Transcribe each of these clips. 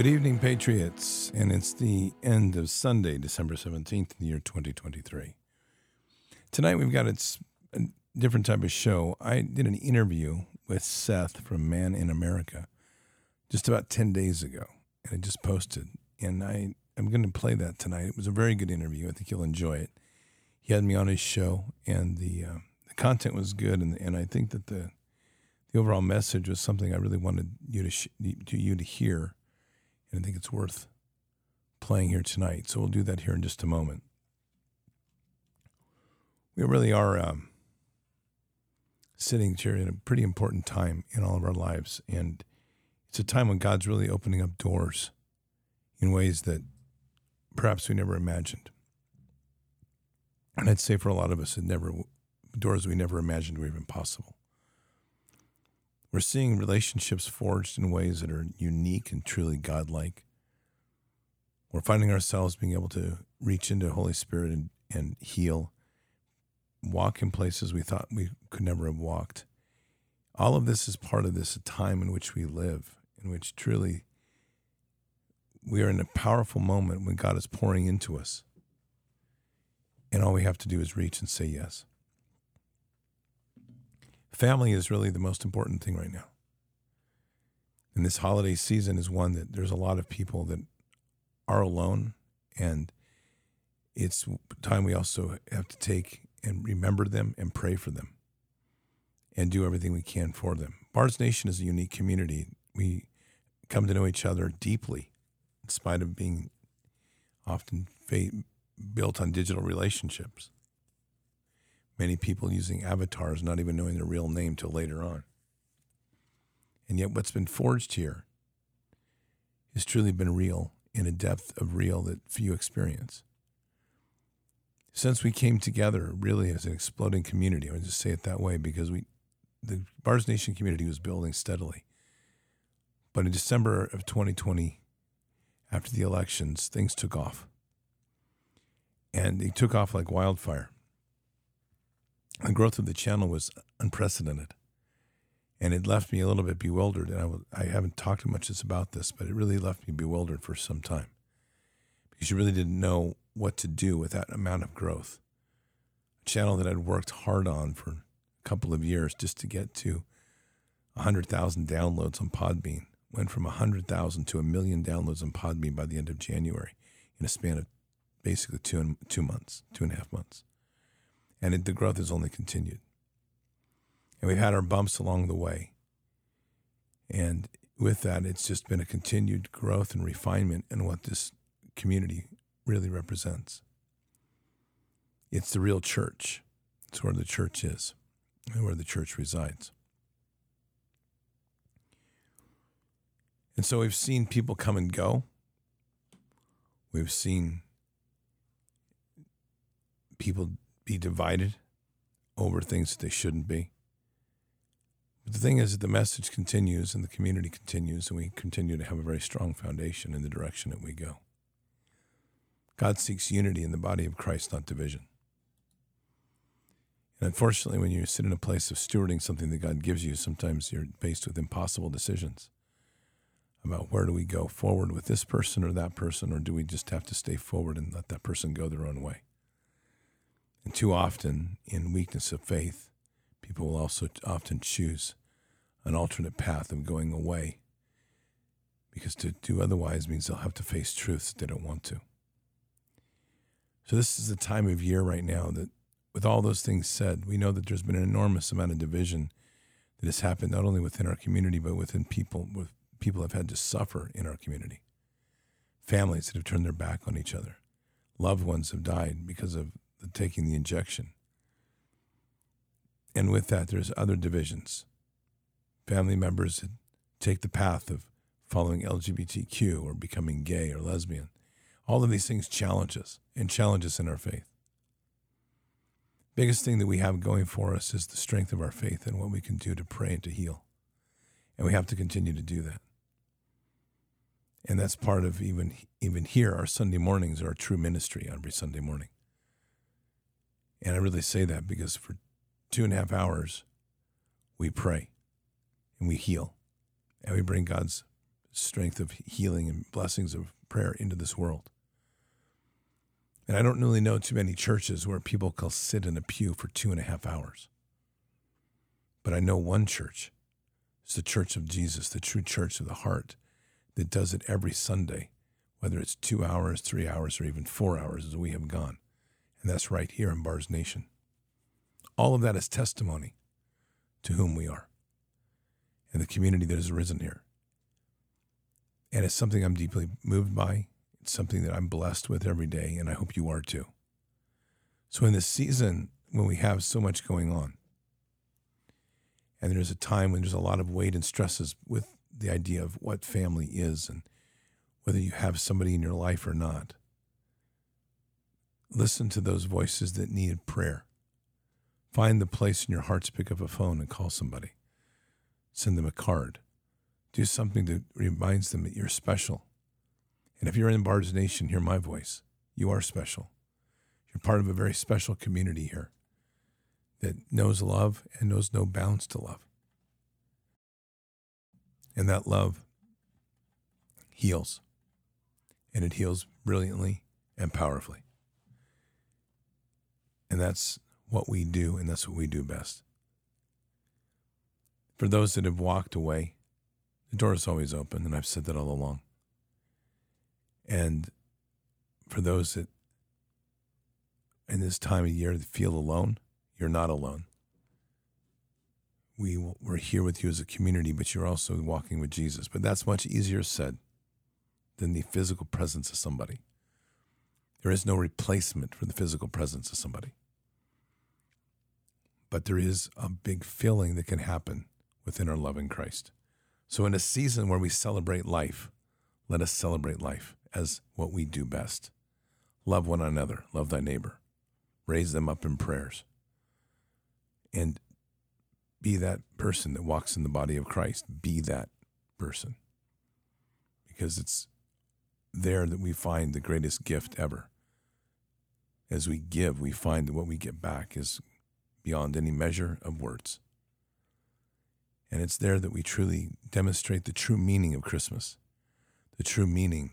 Good evening, Patriots. And it's the end of Sunday, December 17th, in the year 2023. Tonight, we've got a different type of show. I did an interview with Seth from Man in America just about 10 days ago, and I just posted. And I am going to play that tonight. It was a very good interview. I think you'll enjoy it. He had me on his show, and the, uh, the content was good. And, and I think that the, the overall message was something I really wanted you to, sh- to you to hear and I think it's worth playing here tonight. So we'll do that here in just a moment. We really are um, sitting here in a pretty important time in all of our lives, and it's a time when God's really opening up doors in ways that perhaps we never imagined. And I'd say for a lot of us, it never doors we never imagined were even possible. We're seeing relationships forged in ways that are unique and truly godlike. We're finding ourselves being able to reach into Holy Spirit and, and heal, walk in places we thought we could never have walked. All of this is part of this time in which we live, in which truly we are in a powerful moment when God is pouring into us. And all we have to do is reach and say yes. Family is really the most important thing right now. And this holiday season is one that there's a lot of people that are alone, and it's time we also have to take and remember them and pray for them and do everything we can for them. Bards Nation is a unique community. We come to know each other deeply, in spite of being often built on digital relationships many people using avatars, not even knowing their real name till later on. And yet, what's been forged here has truly been real in a depth of real that few experience. Since we came together, really as an exploding community, I would just say it that way because we, the Bards Nation community was building steadily. But in December of 2020, after the elections, things took off. And they took off like wildfire the growth of the channel was unprecedented. And it left me a little bit bewildered. And I haven't talked much about this, but it really left me bewildered for some time because you really didn't know what to do with that amount of growth. A channel that I'd worked hard on for a couple of years just to get to 100,000 downloads on Podbean went from 100,000 to a million downloads on Podbean by the end of January in a span of basically two, two months, two and a half months and it, the growth has only continued. And we've had our bumps along the way. And with that, it's just been a continued growth and refinement in what this community really represents. It's the real church. It's where the church is and where the church resides. And so we've seen people come and go. We've seen people be divided over things that they shouldn't be. But the thing is that the message continues and the community continues, and we continue to have a very strong foundation in the direction that we go. God seeks unity in the body of Christ, not division. And unfortunately, when you sit in a place of stewarding something that God gives you, sometimes you're faced with impossible decisions about where do we go forward with this person or that person, or do we just have to stay forward and let that person go their own way? And too often, in weakness of faith, people will also often choose an alternate path of going away because to do otherwise means they'll have to face truths they don't want to. So, this is the time of year right now that, with all those things said, we know that there's been an enormous amount of division that has happened not only within our community, but within people, with people have had to suffer in our community. Families that have turned their back on each other. Loved ones have died because of taking the injection. And with that, there's other divisions. Family members that take the path of following LGBTQ or becoming gay or lesbian. All of these things challenge us and challenge us in our faith. Biggest thing that we have going for us is the strength of our faith and what we can do to pray and to heal. And we have to continue to do that. And that's part of even even here, our Sunday mornings are our true ministry every Sunday morning. And I really say that because for two and a half hours, we pray and we heal and we bring God's strength of healing and blessings of prayer into this world. And I don't really know too many churches where people can sit in a pew for two and a half hours. But I know one church. It's the Church of Jesus, the true church of the heart that does it every Sunday, whether it's two hours, three hours, or even four hours as we have gone. And that's right here in Bards Nation. All of that is testimony to whom we are and the community that has arisen here. And it's something I'm deeply moved by. It's something that I'm blessed with every day, and I hope you are too. So, in this season, when we have so much going on, and there's a time when there's a lot of weight and stresses with the idea of what family is and whether you have somebody in your life or not, listen to those voices that need prayer. Find the place in your heart to pick up a phone and call somebody. Send them a card. Do something that reminds them that you're special and if you're in Bard's Nation, hear my voice. You are special. You're part of a very special community here that knows love and knows no bounds to love. And that love heals. And it heals brilliantly and powerfully. And that's what we do, and that's what we do best. For those that have walked away, the door is always open, and I've said that all along. And for those that in this time of year feel alone, you're not alone. We, we're here with you as a community, but you're also walking with Jesus. But that's much easier said than the physical presence of somebody. There is no replacement for the physical presence of somebody. But there is a big filling that can happen within our love in Christ. So, in a season where we celebrate life, let us celebrate life as what we do best. Love one another, love thy neighbor, raise them up in prayers, and be that person that walks in the body of Christ. Be that person. Because it's there that we find the greatest gift ever. As we give, we find that what we get back is beyond any measure of words. And it's there that we truly demonstrate the true meaning of Christmas, the true meaning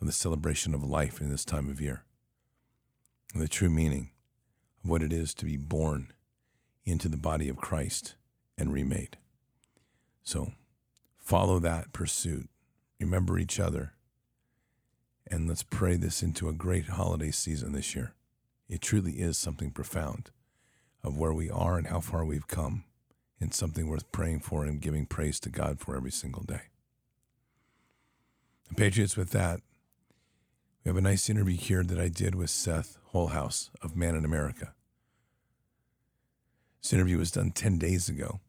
of the celebration of life in this time of year, and the true meaning of what it is to be born into the body of Christ and remade. So follow that pursuit. Remember each other. And let's pray this into a great holiday season this year. It truly is something profound of where we are and how far we've come, and something worth praying for and giving praise to God for every single day. And Patriots, with that, we have a nice interview here that I did with Seth Holehouse of Man in America. This interview was done 10 days ago,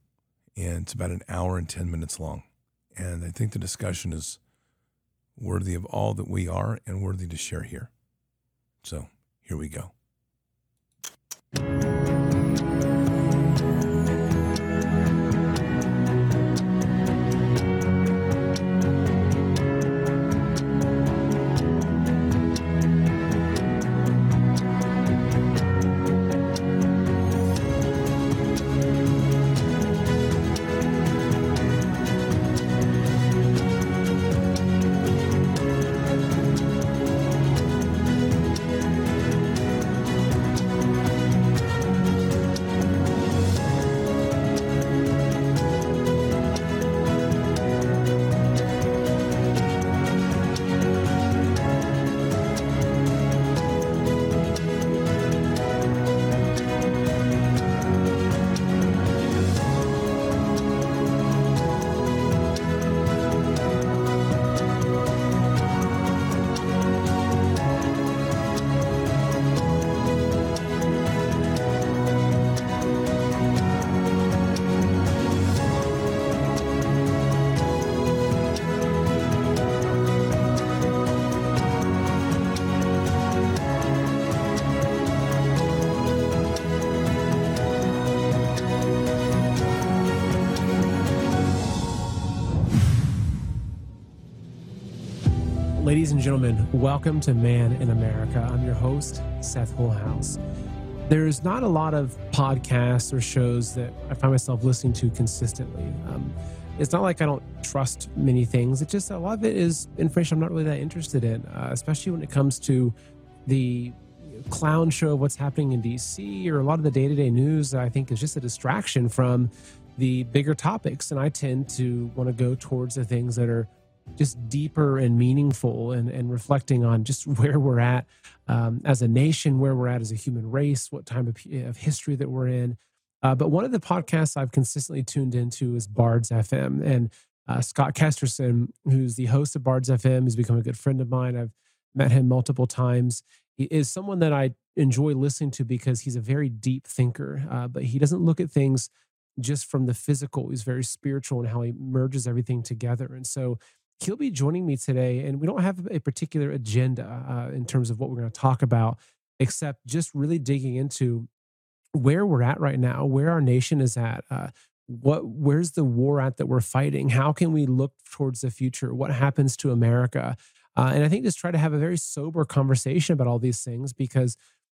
and it's about an hour and 10 minutes long. And I think the discussion is worthy of all that we are and worthy to share here. So here we go. Ladies and gentlemen, welcome to Man in America. I'm your host, Seth Holehouse. There's not a lot of podcasts or shows that I find myself listening to consistently. Um, it's not like I don't trust many things. It's just a lot of it is information I'm not really that interested in, uh, especially when it comes to the clown show of what's happening in DC or a lot of the day to day news. that I think is just a distraction from the bigger topics, and I tend to want to go towards the things that are just deeper and meaningful and, and reflecting on just where we're at um, as a nation, where we're at as a human race, what time of, of history that we're in. Uh, but one of the podcasts I've consistently tuned into is Bards FM. And uh, Scott Kesterson, who's the host of Bards FM, has become a good friend of mine. I've met him multiple times. He is someone that I enjoy listening to because he's a very deep thinker, uh, but he doesn't look at things just from the physical. He's very spiritual in how he merges everything together. And so he'll be joining me today. And we don't have a particular agenda uh, in terms of what we're going to talk about, except just really digging into where we're at right now, where our nation is at. Uh, what where's the war at that we're fighting how can we look towards the future what happens to america uh, and i think just try to have a very sober conversation about all these things because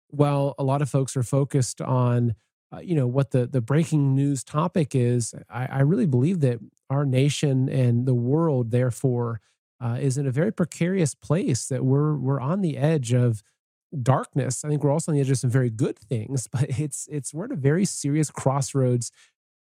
while a lot of folks are focused on uh, you know what the the breaking news topic is I, I, really believe that our nation and the world therefore uh, is in a very precarious place that we're we're on the edge of darkness i think we're also on the edge of some very good things but it's it's we're at a very serious crossroads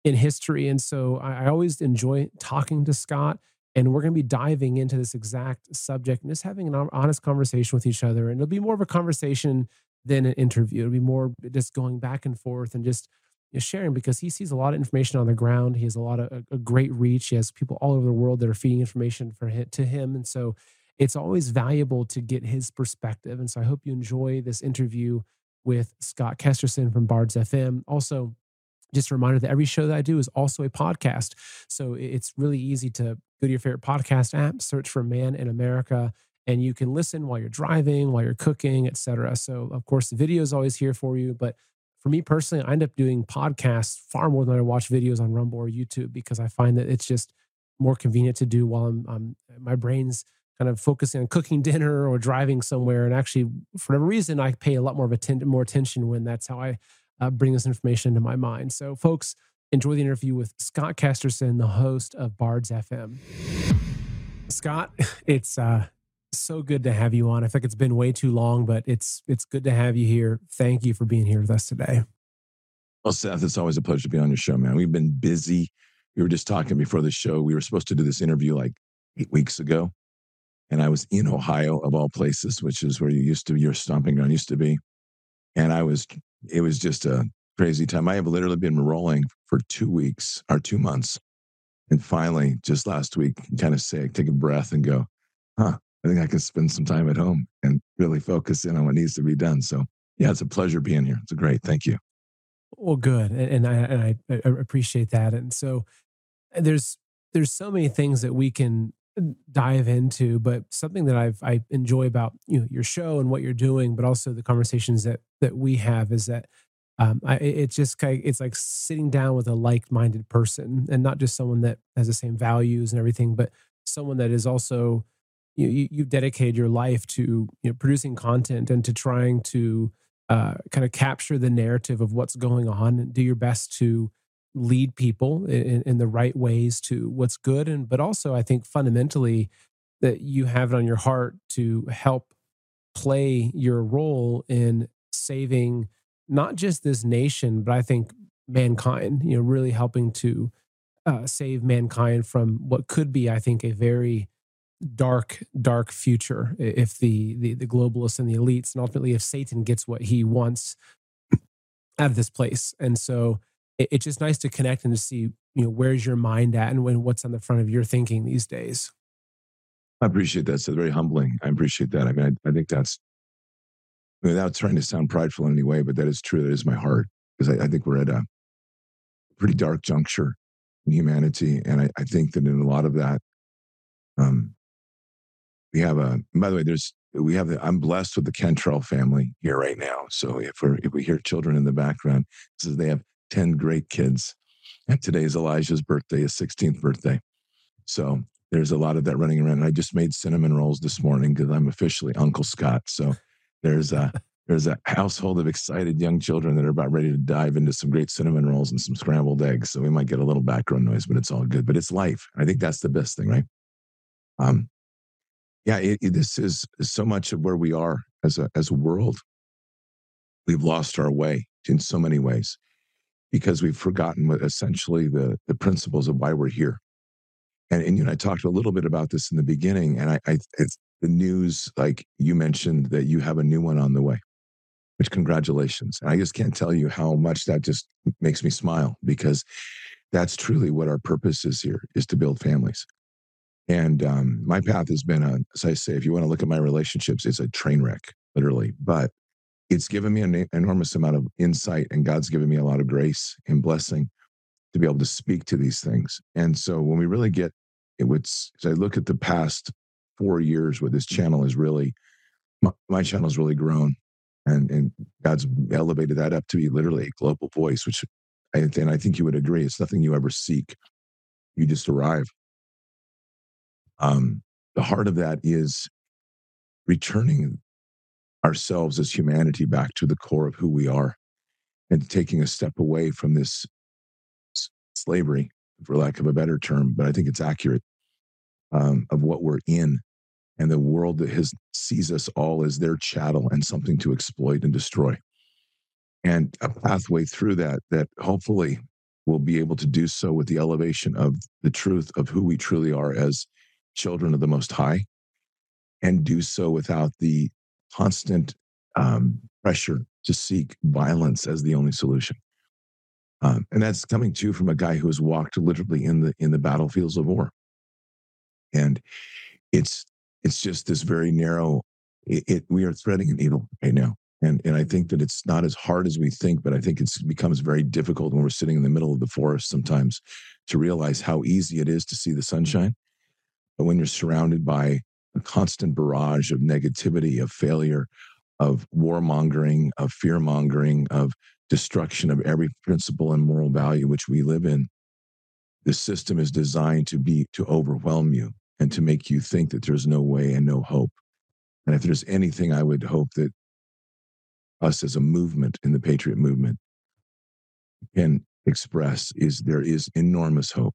in history and so i, I always enjoy talking to scott and we're going to be diving into this exact subject and just having an honest conversation with each other and it'll be more of a conversation than an interview. It'll be more just going back and forth and just you know, sharing because he sees a lot of information on the ground. He has a lot of a, a, great reach. He has people all over the world that are feeding information for him, to him, and so it's always valuable to get his perspective. And so I hope you enjoy this interview with Scott Kesterson from Bards FM. Also, just a reminder that every show that I do is also a podcast. So it's really easy to go to your favorite podcast app, search for Man in America, and you can listen while you're driving, while you're cooking, etc. So, of course, the video is always here for you. But for me personally, I end up doing podcasts far more than I watch videos on Rumble or YouTube because I find that it's just more convenient to do while I'm, I'm my brain's kind of focusing on cooking dinner or driving somewhere. And actually, for whatever reason, I pay a lot more of atten- more attention when that's how I uh, bring this information into my mind. So, folks, enjoy the interview with Scott Kesterson, the host of Bards FM. Scott, it's uh, so good to have you on. I think it's been way too long, but it's it's good to have you here. Thank you for being here with us today. Well, Seth, it's always a pleasure to be on your show, man. We've been busy. We were just talking before the show. We were supposed to do this interview like eight weeks ago, and I was in Ohio of all places, which is where you used to be your stomping ground used to be. And I was, it was just a crazy time. I have literally been rolling for two weeks or two months, and finally, just last week, kind of say, take a breath and go, huh, I think I can spend some time at home and really focus in on what needs to be done. So, yeah, it's a pleasure being here. It's great. Thank you. Well, good, and, I and I, appreciate that. And so, there's there's so many things that we can uh, dive into, but something that I've I enjoy about you know your show and what you're doing, but also the conversations that that we have is that um, I, it's just kind of, it's like sitting down with a like-minded person, and not just someone that has the same values and everything, but someone that is also you, you've dedicated your life to you know, producing content and to trying to uh, kind of capture the narrative of what's going on and do your best to lead people in, in, the right ways to what's good. And but also i think fundamentally that you have it on your heart to help play your role in saving not just this nation but i think mankind you know really helping to uh, save mankind from what could be i think a very dark, dark future if the, the the globalists and the elites, and ultimately if Satan gets what he wants out of this place. And so it, it's just nice to connect and to see, you know, where's your mind at and when what's on the front of your thinking these days. I appreciate that. It's very humbling. I appreciate that. I mean, I, I think that's without trying to sound prideful in any way, but that is true. That is my heart because I, I think we're at a pretty dark juncture in humanity, and I, I think that in a lot of that, um, we have a by the way there's we have the, i'm blessed with the Cantrell family here right now so if we if we hear children in the background says they have 10 great kids and today is elijah's birthday his 16th birthday so there's a lot of that running around and i just made cinnamon rolls this morning because i'm officially uncle scott so there's a there's a household of excited young children that are about ready to dive into some great cinnamon rolls and some scrambled eggs. So we might get a little background noise, but it's all good. But it's life. I think that's the best thing, right? Um, yeah, it, it, this is so much of where we are as a as a world. We've lost our way in so many ways because we've forgotten what essentially the the principles of why we're here. And, and you know, I talked a little bit about this in the beginning, and I, I the news, like you mentioned, that you have a new one on the way which congratulations. I just can't tell you how much that just makes me smile because that's truly what our purpose is here is to build families. And um, my path has been a, as I say, if you want to look at my relationships, it's a train wreck, literally. But it's given me an enormous amount of insight, and God's given me a lot of grace and blessing to be able to speak to these things. And so when we really get it, was as I look at the past four years where this channel is really, my, my channel has really grown and and God's elevated that up to be literally a global voice, which I, and I think you would agree, it's nothing you ever seek. You just arrive. Um, the heart of that is returning ourselves as humanity back to the core of who we are and taking a step away from this slavery, for lack of a better term, but I think it's accurate, um, of what we're in and the world that has sees us all as their chattel and something to exploit and destroy. And a pathway through that that hopefully we'll be able to do so with the elevation of the truth of who we truly are as children of the most high and do so without the constant um, pressure to seek violence as the only solution. Um, and that's coming too from a guy who has walked literally in the in the battlefields of war. And it's it's just this very narrow. It, it, we are threading a needle right now, and and I think that it's not as hard as we think, but I think it becomes very difficult when we're sitting in the middle of the forest sometimes to realize how easy it is to see the sunshine, but when you're surrounded by a constant barrage of negativity, of failure, of warmongering, of fear mongering, of destruction of every principle and moral value which we live in, the system is designed to be to overwhelm you and to make you think that there's no way and no hope. And if there's anything I would hope that us as a movement in the patriot movement can express is there is enormous hope.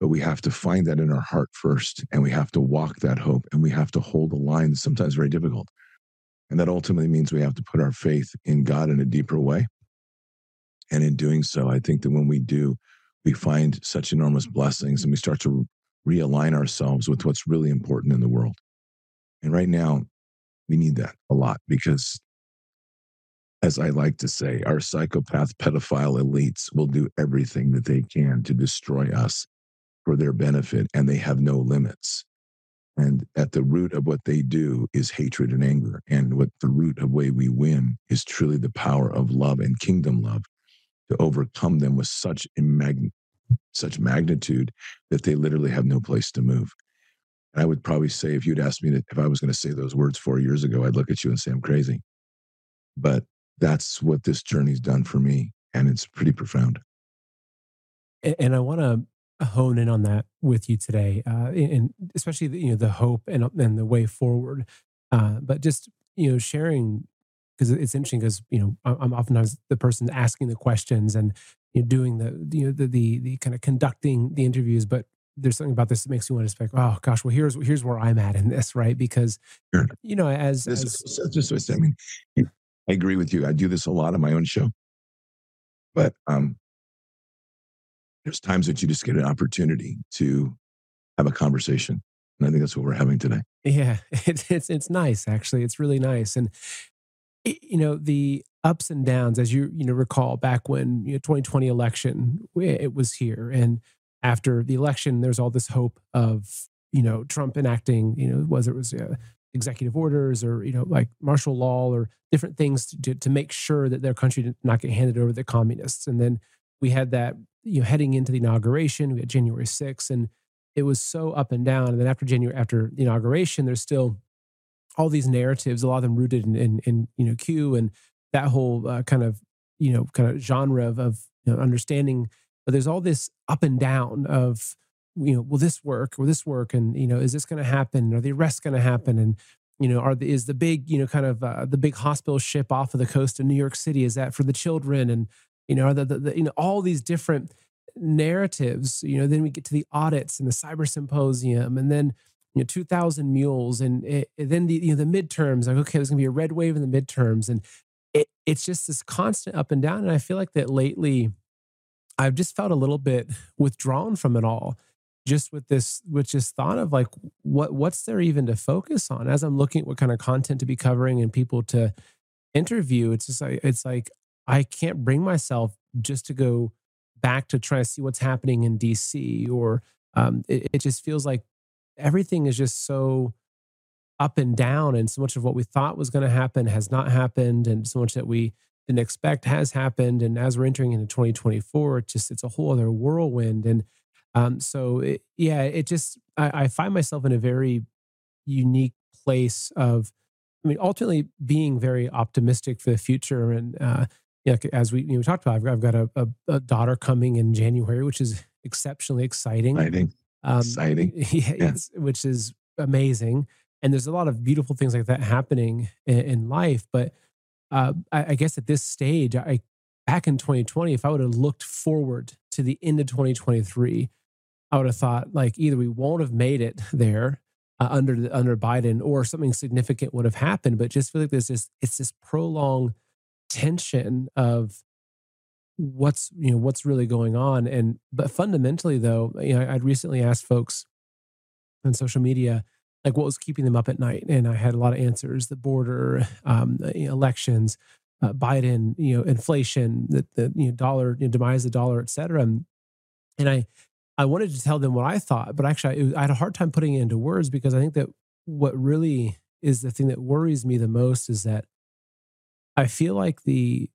But we have to find that in our heart first, and we have to walk that hope, and we have to hold a line sometimes very difficult. And that ultimately means we have to put our faith in God in a deeper way. And in doing so, I think that when we do, we find such enormous blessings and we start to realign ourselves with what's really important in the world. And right now, we need that a lot because, as I like to say, our psychopath pedophile elites will do everything that they can to destroy us for their benefit, and they have no limits. And at the root of what they do is hatred and anger. And what the root of way we win is truly the power of love and kingdom love to overcome them with such imag- such magnitude that they literally have no place to move. And I would probably say, if you'd asked me to, if I was going to say those words four years ago, I'd look at you and say I'm crazy. But that's what this journey's done for me, and it's pretty profound. And I want to hone in on that with you today, uh, and especially the, you know the hope and and the way forward. Uh, but just you know sharing because it's interesting because you know I'm oftentimes the person asking the questions and you know, doing the you know the, the the kind of conducting the interviews, but there's something about this that makes you want to speak. Oh gosh, well here's here's where I'm at in this, right? Because sure. you know, as, this as is, just I mean, I agree with you. I do this a lot on my own show, but um, there's times that you just get an opportunity to have a conversation, and I think that's what we're having today. Yeah, it's it's it's nice actually. It's really nice, and you know the ups and downs as you you know recall back when you know 2020 election it was here and after the election there's all this hope of you know Trump enacting you know whether it was uh, executive orders or you know like martial law or different things to, to make sure that their country did not get handed over to the communists and then we had that you know heading into the inauguration we had January 6th and it was so up and down and then after January after the inauguration there's still all these narratives, a lot of them rooted in, in, in you know Q and that whole uh, kind of you know kind of genre of, of you know, understanding. But there's all this up and down of you know will this work will this work and you know is this going to happen are the arrests going to happen and you know, are the, is the big, you know, kind of uh, the big hospital ship off of the coast of New York City? Is that for the children? And you know, the, the, the you know all these different narratives. You know, then we get to the audits and the cyber symposium, and then you know, 2,000 mules, and it, then the you know the midterms. Like, okay, there's gonna be a red wave in the midterms, and it, it's just this constant up and down. And I feel like that lately, I've just felt a little bit withdrawn from it all just with this with just thought of like what what's there even to focus on as i'm looking at what kind of content to be covering and people to interview it's just like it's like i can't bring myself just to go back to try to see what's happening in dc or um, it, it just feels like everything is just so up and down and so much of what we thought was going to happen has not happened and so much that we didn't expect has happened and as we're entering into 2024 it's just it's a whole other whirlwind and um, so it, yeah, it just I, I find myself in a very unique place of, I mean, ultimately being very optimistic for the future. And uh, yeah, as we, you know, we talked about, I've got, I've got a, a, a, daughter coming in January, which is exceptionally exciting. Exciting. Um, exciting. Yeah, yeah. which is amazing. And there's a lot of beautiful things like that happening in, in life. But uh, I, I, guess at this stage, I back in 2020, if I would have looked forward to the end of 2023, I would have thought like either we won't have made it there uh, under the, under Biden or something significant would have happened. But just feel like there's this it's this prolonged tension of what's you know what's really going on. And but fundamentally though, you know, I'd recently asked folks on social media like what was keeping them up at night, and I had a lot of answers: the border, um, elections. Uh, Biden, you know, inflation, the, the you know dollar, you know, demise of the dollar, et cetera. And, and I I wanted to tell them what I thought, but actually, I, I had a hard time putting it into words because I think that what really is the thing that worries me the most is that I feel like the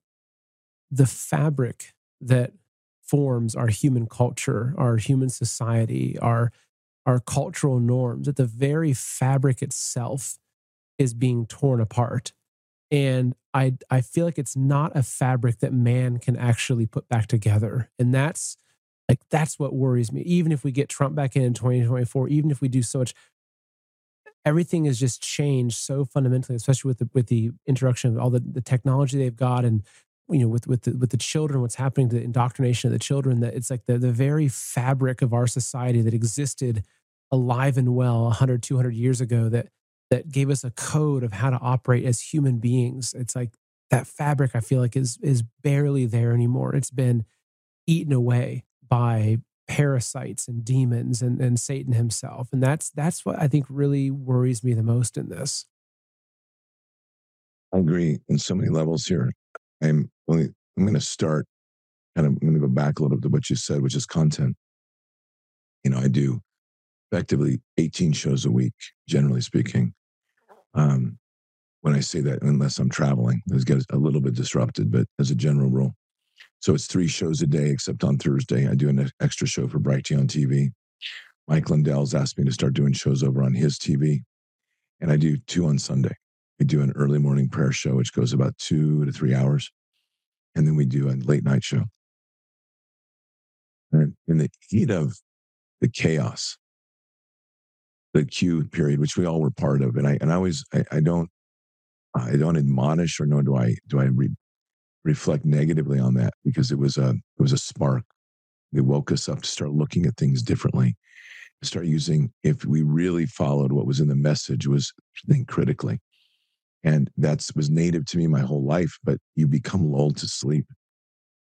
the fabric that forms our human culture, our human society, our our cultural norms, that the very fabric itself is being torn apart. And I I feel like it's not a fabric that man can actually put back together. And that's like that's what worries me. Even if we get Trump back in in 2024, even if we do so much, everything has just changed so fundamentally, especially with the with the introduction of all the, the technology they've got and you know with with the, with the children what's happening to the indoctrination of the children that it's like the the very fabric of our society that existed alive and well 100 200 years ago that that gave us a code of how to operate as human beings. It's like that fabric i feel like is is barely there anymore. It's been eaten away by parasites and demons and, and Satan himself. And that's that's what I think really worries me the most in this. I agree in so many levels here. I'm only I'm gonna start kind of I'm gonna go back a little bit to what you said, which is content. You know, I do effectively 18 shows a week, generally speaking. Um, when I say that, unless I'm traveling, it gets a little bit disrupted, but as a general rule. So it's three shows a day, except on Thursday. I do an extra show for Brighteon TV. Mike Lindell's asked me to start doing shows over on his TV. And I do two on Sunday. We do an early morning prayer show, which goes about two to three hours. And then we do a late night show. And in the heat of the chaos, the Q period, which we all were part of, and I and I always I, I don't I don't admonish or nor do I do I re, reflect negatively on that because it was a it was a spark. It woke us up to start looking at things differently, start using. If we really followed what was in the message, was think critically, and that's was native to me my whole life. But you become lulled to sleep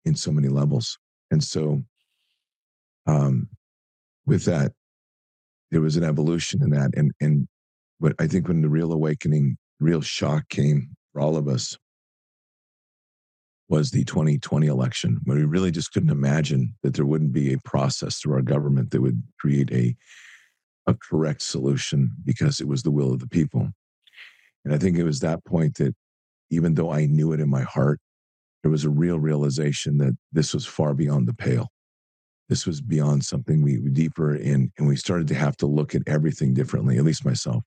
in so many levels, and so um, with that, there was an evolution in that, and and but I think when the real awakening, real shock came for all of us was the 2020 election, where we really just couldn't imagine that there wouldn't be a process through our government that would create a, a correct solution because it was the will of the people. And I think it was that point that even though I knew it in my heart, there was a real realization that this was far beyond the pale. This was beyond something we deeper in, and we started to have to look at everything differently, at least myself.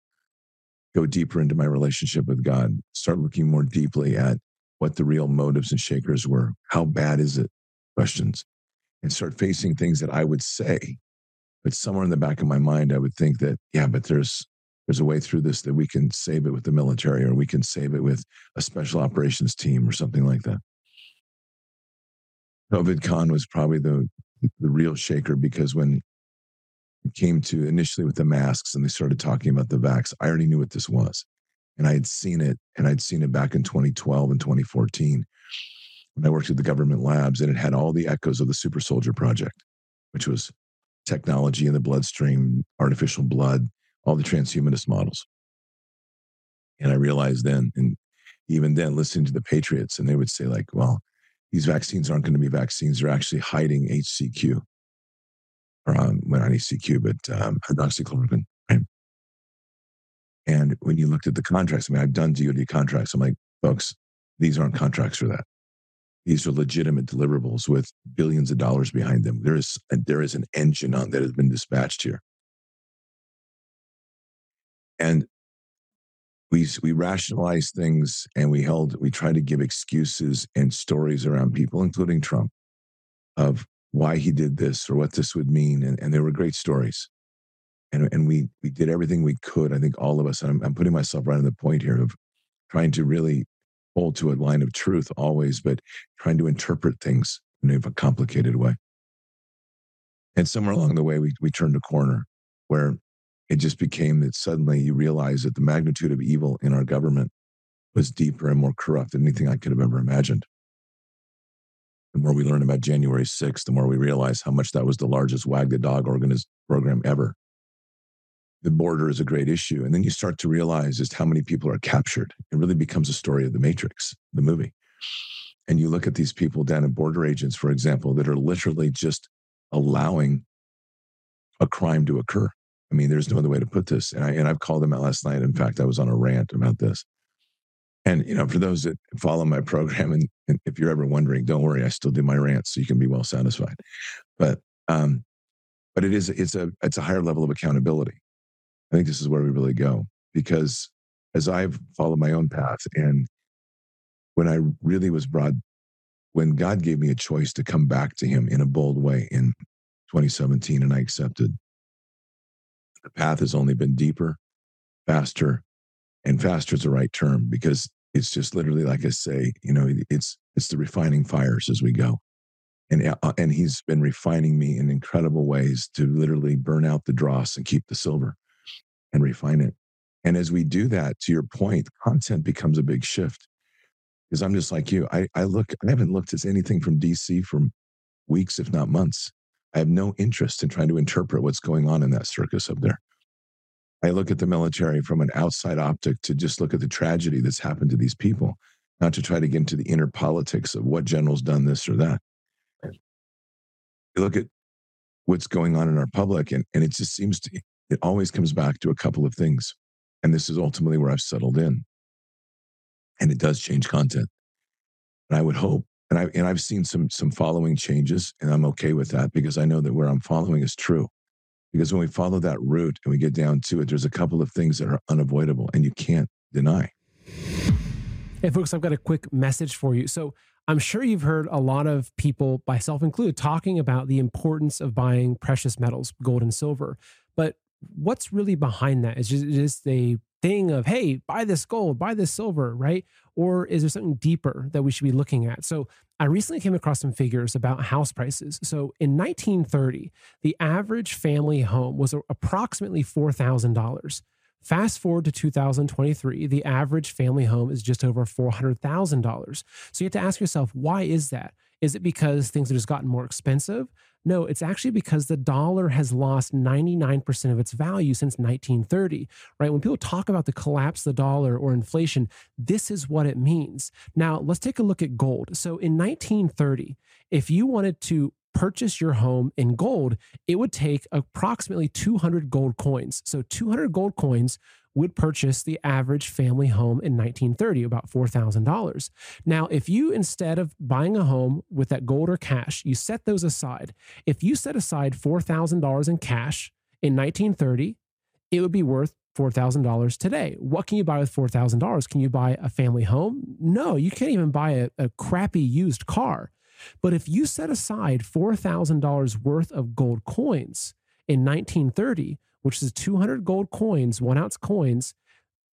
Go deeper into my relationship with God, start looking more deeply at what the real motives and shakers were. How bad is it? Questions. And start facing things that I would say, but somewhere in the back of my mind, I would think that, yeah, but there's there's a way through this that we can save it with the military or we can save it with a special operations team or something like that. COVID con was probably the the real shaker because when it came to initially with the masks and they started talking about the vax, I already knew what this was. And I had seen it, and I'd seen it back in 2012 and 2014 when I worked at the government labs, and it had all the echoes of the Super Soldier Project, which was technology in the bloodstream, artificial blood, all the transhumanist models. And I realized then, and even then, listening to the Patriots, and they would say, like, well, these vaccines aren't going to be vaccines. They're actually hiding HCQ, or um, well, not HCQ, but um, hydroxychloroquine. And when you looked at the contracts, I mean, I've done DoD contracts. I'm like, folks, these aren't contracts for that. These are legitimate deliverables with billions of dollars behind them. There is uh, there is an engine on that has been dispatched here. And we we rationalize things and we held we try to give excuses and stories around people, including Trump, of why he did this or what this would mean. And, and they were great stories. And, and we we did everything we could. I think all of us, and I'm, I'm putting myself right on the point here of trying to really hold to a line of truth always, but trying to interpret things in a complicated way. And somewhere along the way, we, we turned a corner where it just became that suddenly you realize that the magnitude of evil in our government was deeper and more corrupt than anything I could have ever imagined. The more we learn about January 6th, the more we realize how much that was the largest wag the dog organized program ever the border is a great issue. And then you start to realize just how many people are captured. It really becomes a story of the Matrix, the movie. And you look at these people down at border agents, for example, that are literally just allowing a crime to occur. I mean, there's no other way to put this. And, I, and I've called them out last night. In fact, I was on a rant about this. And, you know, for those that follow my program, and, and if you're ever wondering, don't worry, I still do my rants so you can be well satisfied. But, um, but it is, it's a, it's a higher level of accountability I think this is where we really go because as I've followed my own path and when I really was brought, when God gave me a choice to come back to Him in a bold way in 2017, and I accepted, the path has only been deeper, faster, and faster is the right term because it's just literally like I say, you know, it's it's the refining fires as we go, and uh, and He's been refining me in incredible ways to literally burn out the dross and keep the silver and refine it. And as we do that, to your point, content becomes a big shift. Because I'm just like you. I, I look, I haven't looked at anything from DC for weeks, if not months. I have no interest in trying to interpret what's going on in that circus up there. I look at the military from an outside optic to just look at the tragedy that's happened to these people, not to try to get into the inner politics of what general's done this or that. You look at what's going on in our public, and, and it just seems to it always comes back to a couple of things. And this is ultimately where I've settled in. And it does change content. And I would hope, and I and I've seen some some following changes, and I'm okay with that because I know that where I'm following is true. Because when we follow that route and we get down to it, there's a couple of things that are unavoidable and you can't deny. Hey, folks, I've got a quick message for you. So, I'm sure you've heard a lot of people, myself included, talking about the importance of buying precious metals, gold and silver. But what's really behind that? Is just, just a thing of, hey, buy this gold, buy this silver, right? Or is there something deeper that we should be looking at? So I recently came across some figures about house prices. So in 1930, the average family home was approximately $4,000. Fast forward to 2023, the average family home is just over $400,000. So you have to ask yourself, why is that? Is it because things have just gotten more expensive? No, it's actually because the dollar has lost 99% of its value since 1930, right? When people talk about the collapse of the dollar or inflation, this is what it means. Now, let's take a look at gold. So in 1930, if you wanted to purchase your home in gold, it would take approximately 200 gold coins. So 200 gold coins would purchase the average family home in 1930, about $4,000. Now, if you, instead of buying a home with that gold or cash, you set those aside, if you set aside $4,000 in cash in 1930, it would be worth $4,000 today. What can you buy with $4,000? Can you buy a family home? No, you can't even buy a, a crappy used car. But if you set aside $4,000 worth of gold coins in 1930, which is 200 gold coins, one ounce coins,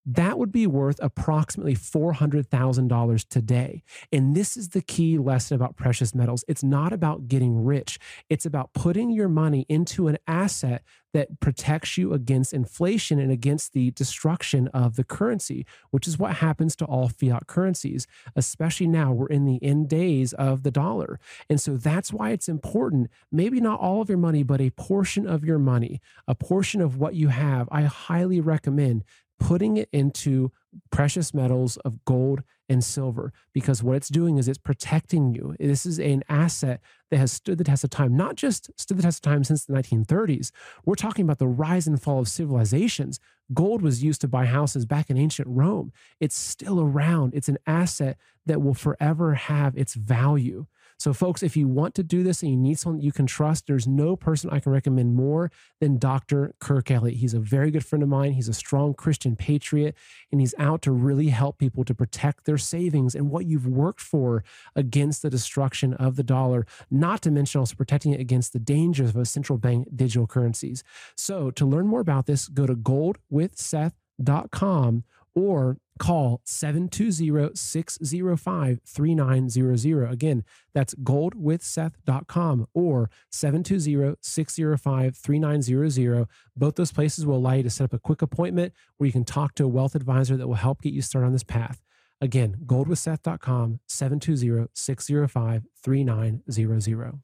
that would be worth approximately $400,000 today. And this is the key lesson about precious metals. It's not about getting rich, it's about putting your money into an asset that protects you against inflation and against the destruction of the currency, which is what happens to all fiat currencies, especially now we're in the end days of the dollar. And so that's why it's important, maybe not all of your money, but a portion of your money, a portion of what you have. I highly recommend putting it into precious metals of gold and silver because what it's doing is it's protecting you. This is an asset that has stood the test of time, not just stood the test of time since the 1930s. We're talking about the rise and fall of civilizations. Gold was used to buy houses back in ancient Rome. It's still around. It's an asset that will forever have its value. So, folks, if you want to do this and you need someone you can trust, there's no person I can recommend more than Dr. Kirk Elliott. He's a very good friend of mine. He's a strong Christian patriot, and he's out to really help people to protect their savings and what you've worked for against the destruction of the dollar, not to mention also protecting it against the dangers of a central bank digital currencies. So, to learn more about this, go to goldwithseth.com or call 720-605-3900. Again, that's goldwithseth.com or 720-605-3900. Both those places will allow you to set up a quick appointment where you can talk to a wealth advisor that will help get you started on this path. Again, goldwithseth.com, 720-605-3900.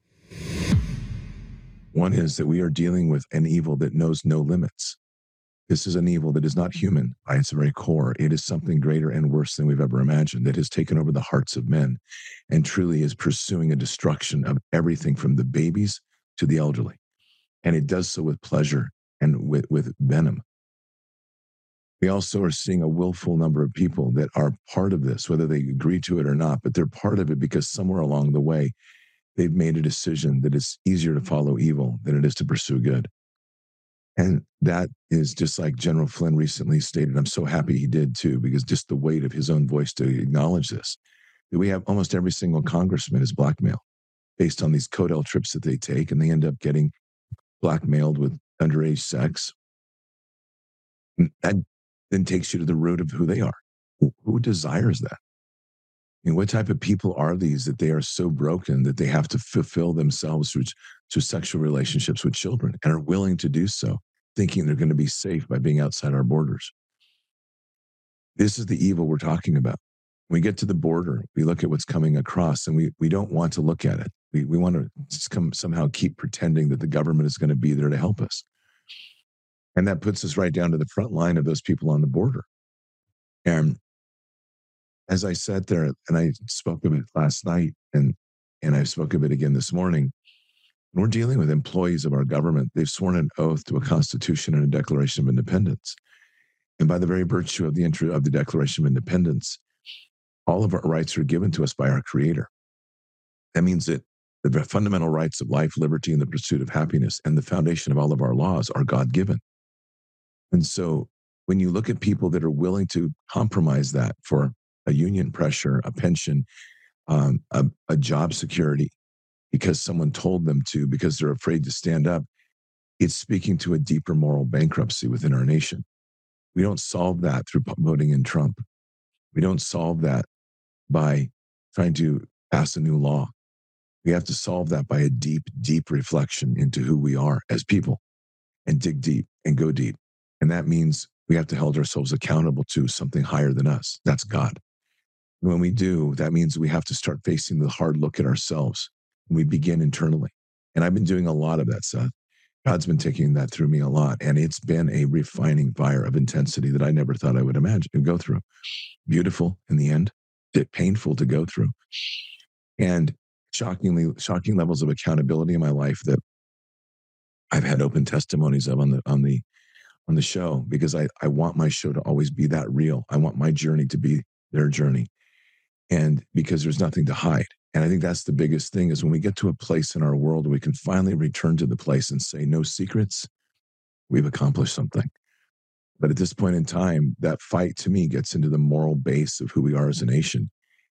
One is that we are dealing with an evil that knows no limits. This is an evil that is not human by its very core. It is something greater and worse than we've ever imagined that has taken over the hearts of men and truly is pursuing a destruction of everything from the babies to the elderly. And it does so with pleasure and with, with venom. We also are seeing a willful number of people that are part of this, whether they agree to it or not, but they're part of it because somewhere along the way, they've made a decision that it's easier to follow evil than it is to pursue good. And that is just like General Flynn recently stated. I'm so happy he did too, because just the weight of his own voice to acknowledge this. That we have almost every single congressman is blackmail based on these Codel trips that they take, and they end up getting blackmailed with underage sex. And that then takes you to the root of who they are. Who, desires that? Mean, what type of people are these that they are so broken that they have to fulfill themselves through, through sexual relationships with children and are willing to do so? Thinking they're going to be safe by being outside our borders. This is the evil we're talking about. When we get to the border, we look at what's coming across and we, we don't want to look at it. We, we want to just come somehow keep pretending that the government is going to be there to help us. And that puts us right down to the front line of those people on the border. And as I sat there and I spoke of it last night and and I spoke of it again this morning, we're dealing with employees of our government. They've sworn an oath to a constitution and a declaration of independence. And by the very virtue of the entry of the Declaration of Independence, all of our rights are given to us by our Creator. That means that the fundamental rights of life, liberty, and the pursuit of happiness, and the foundation of all of our laws are God given. And so when you look at people that are willing to compromise that for a union pressure, a pension, um, a, a job security, because someone told them to, because they're afraid to stand up, it's speaking to a deeper moral bankruptcy within our nation. We don't solve that through voting in Trump. We don't solve that by trying to pass a new law. We have to solve that by a deep, deep reflection into who we are as people and dig deep and go deep. And that means we have to hold ourselves accountable to something higher than us. That's God. When we do, that means we have to start facing the hard look at ourselves we begin internally. And I've been doing a lot of that, Seth. God's been taking that through me a lot. And it's been a refining fire of intensity that I never thought I would imagine go through. Beautiful in the end, painful to go through. And shockingly, shocking levels of accountability in my life that I've had open testimonies of on the on the on the show because I, I want my show to always be that real. I want my journey to be their journey. And because there's nothing to hide. And I think that's the biggest thing is when we get to a place in our world, we can finally return to the place and say, no secrets, we've accomplished something. But at this point in time, that fight to me gets into the moral base of who we are as a nation.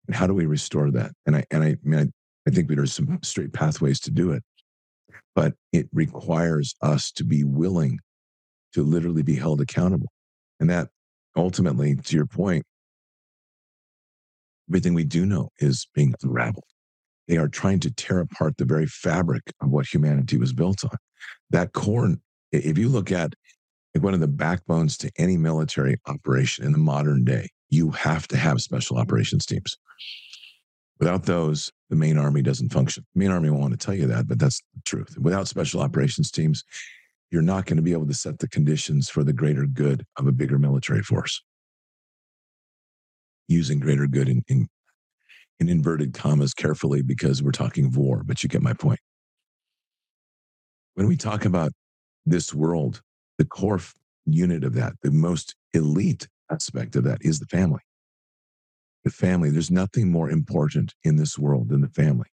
And how do we restore that? And I, and I, I mean, I, I think there's some straight pathways to do it, but it requires us to be willing to literally be held accountable. And that ultimately, to your point, everything we do know is being unraveled. They are trying to tear apart the very fabric of what humanity was built on. That core, if you look at like one of the backbones to any military operation in the modern day, you have to have special operations teams. Without those, the main army doesn't function. The main army won't want to tell you that, but that's the truth. Without special operations teams, you're not going to be able to set the conditions for the greater good of a bigger military force. Using greater good in, in, in inverted commas carefully because we're talking of war, but you get my point. When we talk about this world, the core unit of that, the most elite aspect of that is the family. The family, there's nothing more important in this world than the family.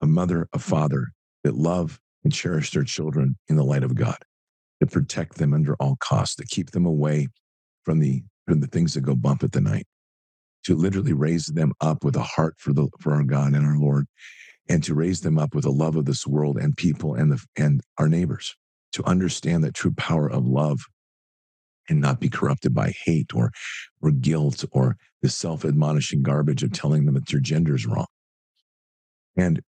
A mother, a father that love and cherish their children in the light of God, to protect them under all costs, to keep them away from the from the things that go bump at the night, to literally raise them up with a heart for the for our God and our Lord, and to raise them up with a love of this world and people and the and our neighbors, to understand that true power of love and not be corrupted by hate or or guilt or the self-admonishing garbage of telling them that their gender is wrong. And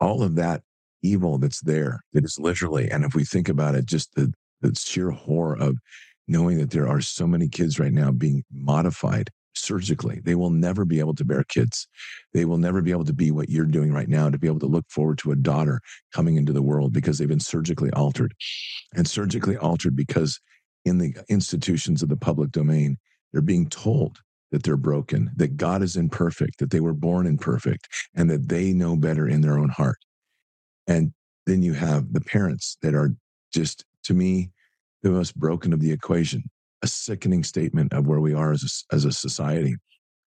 all of that evil that's there that is literally, and if we think about it, just the, the sheer horror of knowing that there are so many kids right now being modified surgically. They will never be able to bear kids. They will never be able to be what you're doing right now to be able to look forward to a daughter coming into the world because they've been surgically altered. And surgically altered because in the institutions of the public domain, they're being told that they're broken, that God is imperfect, that they were born imperfect, and that they know better in their own heart. And then you have the parents that are just, to me, the most broken of the equation, a sickening statement of where we are as a, as a society.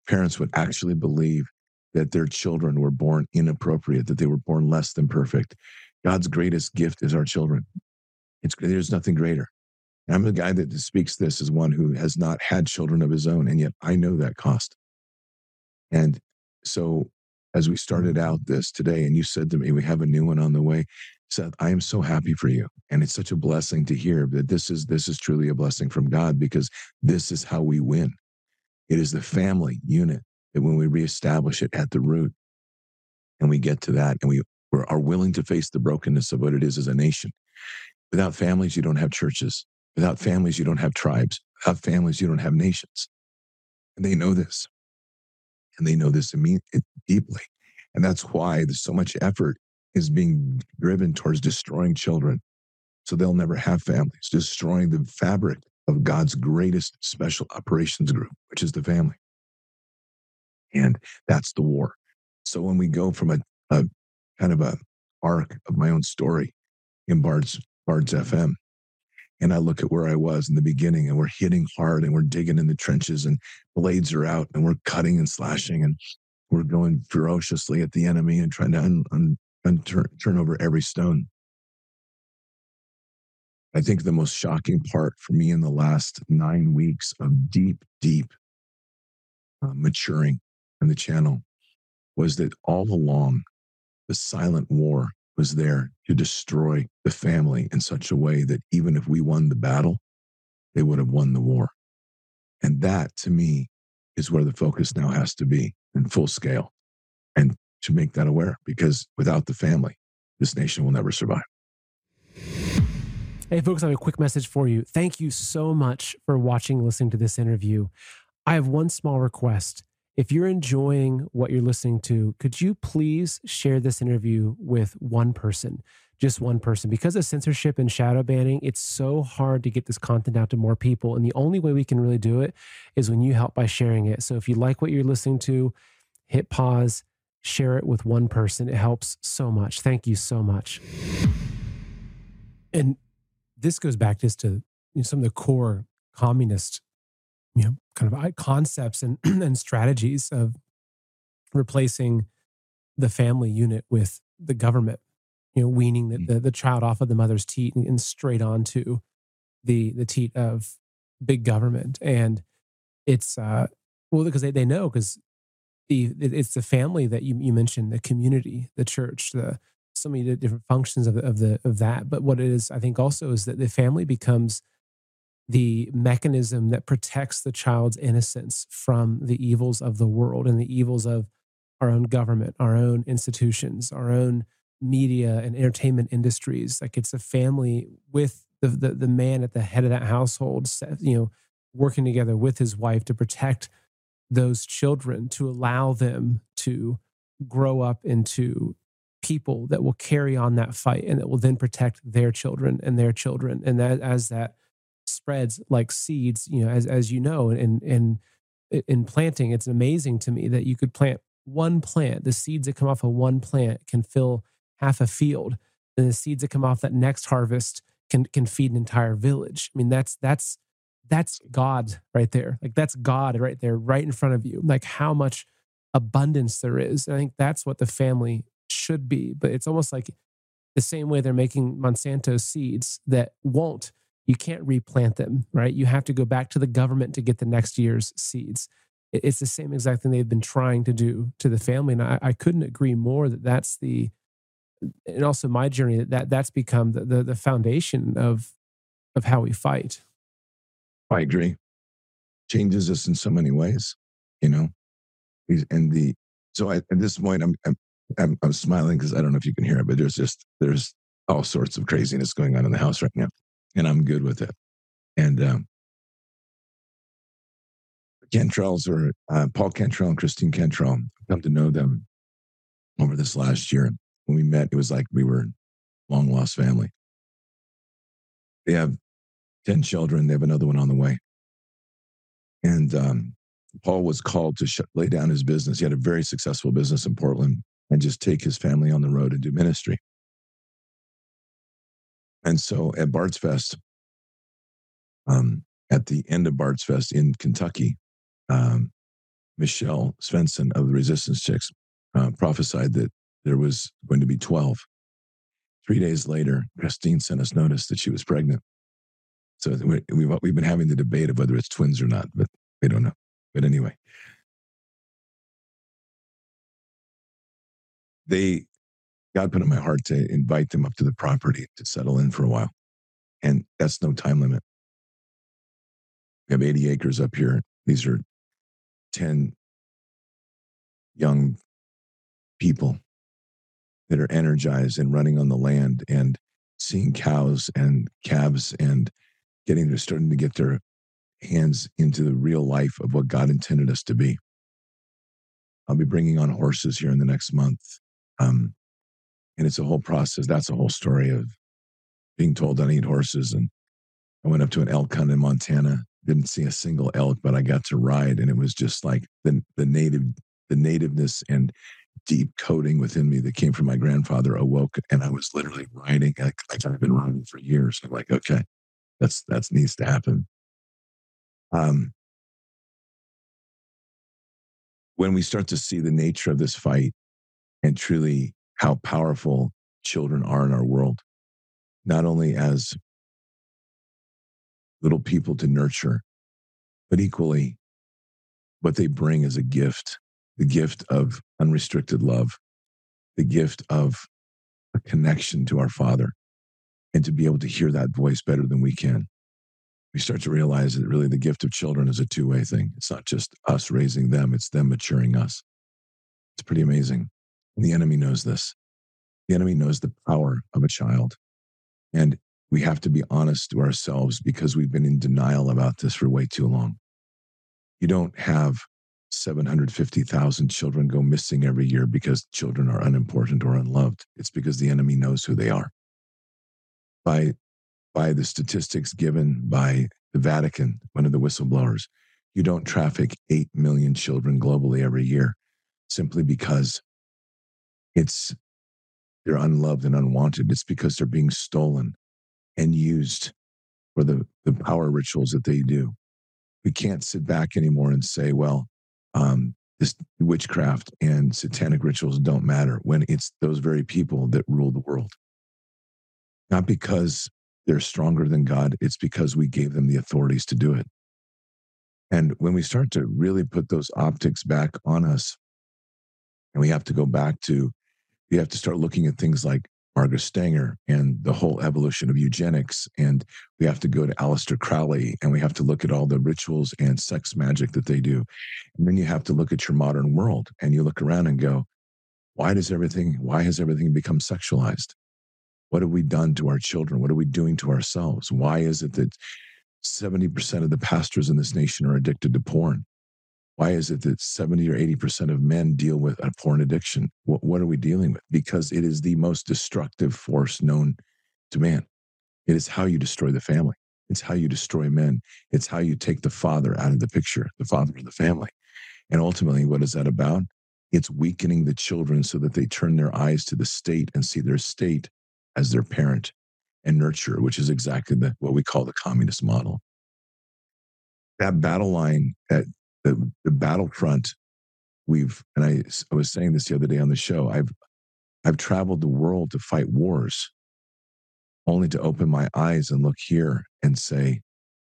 Parents would actually believe that their children were born inappropriate, that they were born less than perfect. God's greatest gift is our children. It's, there's nothing greater. I'm the guy that speaks this as one who has not had children of his own, and yet I know that cost. And so as we started out this today, and you said to me, we have a new one on the way. Seth, I am so happy for you. And it's such a blessing to hear that this is this is truly a blessing from God because this is how we win. It is the family unit that when we reestablish it at the root and we get to that and we are willing to face the brokenness of what it is as a nation. Without families, you don't have churches. Without families, you don't have tribes. Without families, you don't have nations. And they know this and they know this deeply. And that's why there's so much effort is being driven towards destroying children. So they'll never have families, destroying the fabric of God's greatest special operations group, which is the family. And that's the war. So when we go from a, a kind of a arc of my own story in Bard's Bard's FM and I look at where I was in the beginning, and we're hitting hard and we're digging in the trenches, and blades are out, and we're cutting and slashing, and we're going ferociously at the enemy and trying to un, un, un turn, turn over every stone. I think the most shocking part for me in the last nine weeks of deep, deep uh, maturing in the channel was that all along the silent war was there to destroy the family in such a way that even if we won the battle, they would have won the war. And that to me is where the focus now has to be in full scale and to make that aware because without the family, this nation will never survive. Hey, folks, I have a quick message for you. Thank you so much for watching, listening to this interview. I have one small request. If you're enjoying what you're listening to, could you please share this interview with one person? Just one person. Because of censorship and shadow banning, it's so hard to get this content out to more people. And the only way we can really do it is when you help by sharing it. So if you like what you're listening to, hit pause, share it with one person. It helps so much. Thank you so much. And this goes back just to you know, some of the core communist you know kind of concepts and and strategies of replacing the family unit with the government you know weaning the, mm. the, the child off of the mother's teat and, and straight onto the the teat of big government and it's uh well because they, they know because the it's the family that you, you mentioned the community the church the so many different functions of, of the of that. But what it is, I think, also is that the family becomes the mechanism that protects the child's innocence from the evils of the world and the evils of our own government, our own institutions, our own media and entertainment industries. Like it's a family with the, the, the man at the head of that household, you know, working together with his wife to protect those children, to allow them to grow up into people that will carry on that fight and that will then protect their children and their children. And that as that spreads like seeds, you know, as as you know, and and in planting, it's amazing to me that you could plant one plant. The seeds that come off of one plant can fill half a field. And the seeds that come off that next harvest can can feed an entire village. I mean, that's that's that's God right there. Like that's God right there, right in front of you. Like how much abundance there is. And I think that's what the family should be. But it's almost like the same way they're making Monsanto seeds that won't you can't replant them, right? You have to go back to the government to get the next year's seeds. It's the same exact thing they've been trying to do to the family. And I, I couldn't agree more that that's the, and also my journey that, that that's become the, the, the foundation of, of how we fight. I agree. Changes us in so many ways, you know, and the, so I, at this point, I'm, I'm, I'm, I'm smiling because I don't know if you can hear it, but there's just, there's all sorts of craziness going on in the house right now and I'm good with it. And um, Cantrells or uh, Paul Cantrell and Christine Cantrell, I've come to know them over this last year. When we met, it was like we were long lost family. They have 10 children, they have another one on the way. And um, Paul was called to sh- lay down his business. He had a very successful business in Portland and just take his family on the road and do ministry. And so at Bards Fest, um, at the end of Bards Fest in Kentucky, um, Michelle Svensson of the Resistance Chicks uh, prophesied that there was going to be 12. Three days later, Christine sent us notice that she was pregnant. So we've, we've been having the debate of whether it's twins or not, but we don't know. But anyway, they God put in my heart to invite them up to the property to settle in for a while. And that's no time limit. We have 80 acres up here. These are 10 young people that are energized and running on the land and seeing cows and calves and getting they're starting to get their hands into the real life of what God intended us to be. I'll be bringing on horses here in the next month. Um, and it's a whole process. That's a whole story of being told I need horses. And I went up to an elk hunt in Montana. Didn't see a single elk, but I got to ride, and it was just like the the native the nativeness and deep coding within me that came from my grandfather awoke, and I was literally riding like, like I've been riding for years. I'm like, okay, that's that's needs to happen. Um, when we start to see the nature of this fight and truly how powerful children are in our world, not only as little people to nurture, but equally what they bring as a gift the gift of unrestricted love, the gift of a connection to our Father, and to be able to hear that voice better than we can. We start to realize that really the gift of children is a two way thing. It's not just us raising them, it's them maturing us. It's pretty amazing. And the enemy knows this. The enemy knows the power of a child. And we have to be honest to ourselves because we've been in denial about this for way too long. You don't have 750,000 children go missing every year because children are unimportant or unloved. It's because the enemy knows who they are. By, by the statistics given by the Vatican, one of the whistleblowers, you don't traffic 8 million children globally every year simply because it's they're unloved and unwanted. It's because they're being stolen and used for the, the power rituals that they do. We can't sit back anymore and say, well, um, this witchcraft and satanic rituals don't matter when it's those very people that rule the world. Not because they're stronger than God, it's because we gave them the authorities to do it. And when we start to really put those optics back on us, and we have to go back to you have to start looking at things like Margaret Sanger and the whole evolution of eugenics. And we have to go to Aleister Crowley and we have to look at all the rituals and sex magic that they do. And then you have to look at your modern world and you look around and go, why does everything, why has everything become sexualized? What have we done to our children? What are we doing to ourselves? Why is it that 70% of the pastors in this nation are addicted to porn? Why is it that 70 or 80% of men deal with a porn addiction? What, what are we dealing with? Because it is the most destructive force known to man. It is how you destroy the family. It's how you destroy men. It's how you take the father out of the picture, the father of the family. And ultimately, what is that about? It's weakening the children so that they turn their eyes to the state and see their state as their parent and nurturer, which is exactly the, what we call the communist model. That battle line that the, the battlefront we've and I, I was saying this the other day on the show i've i've traveled the world to fight wars only to open my eyes and look here and say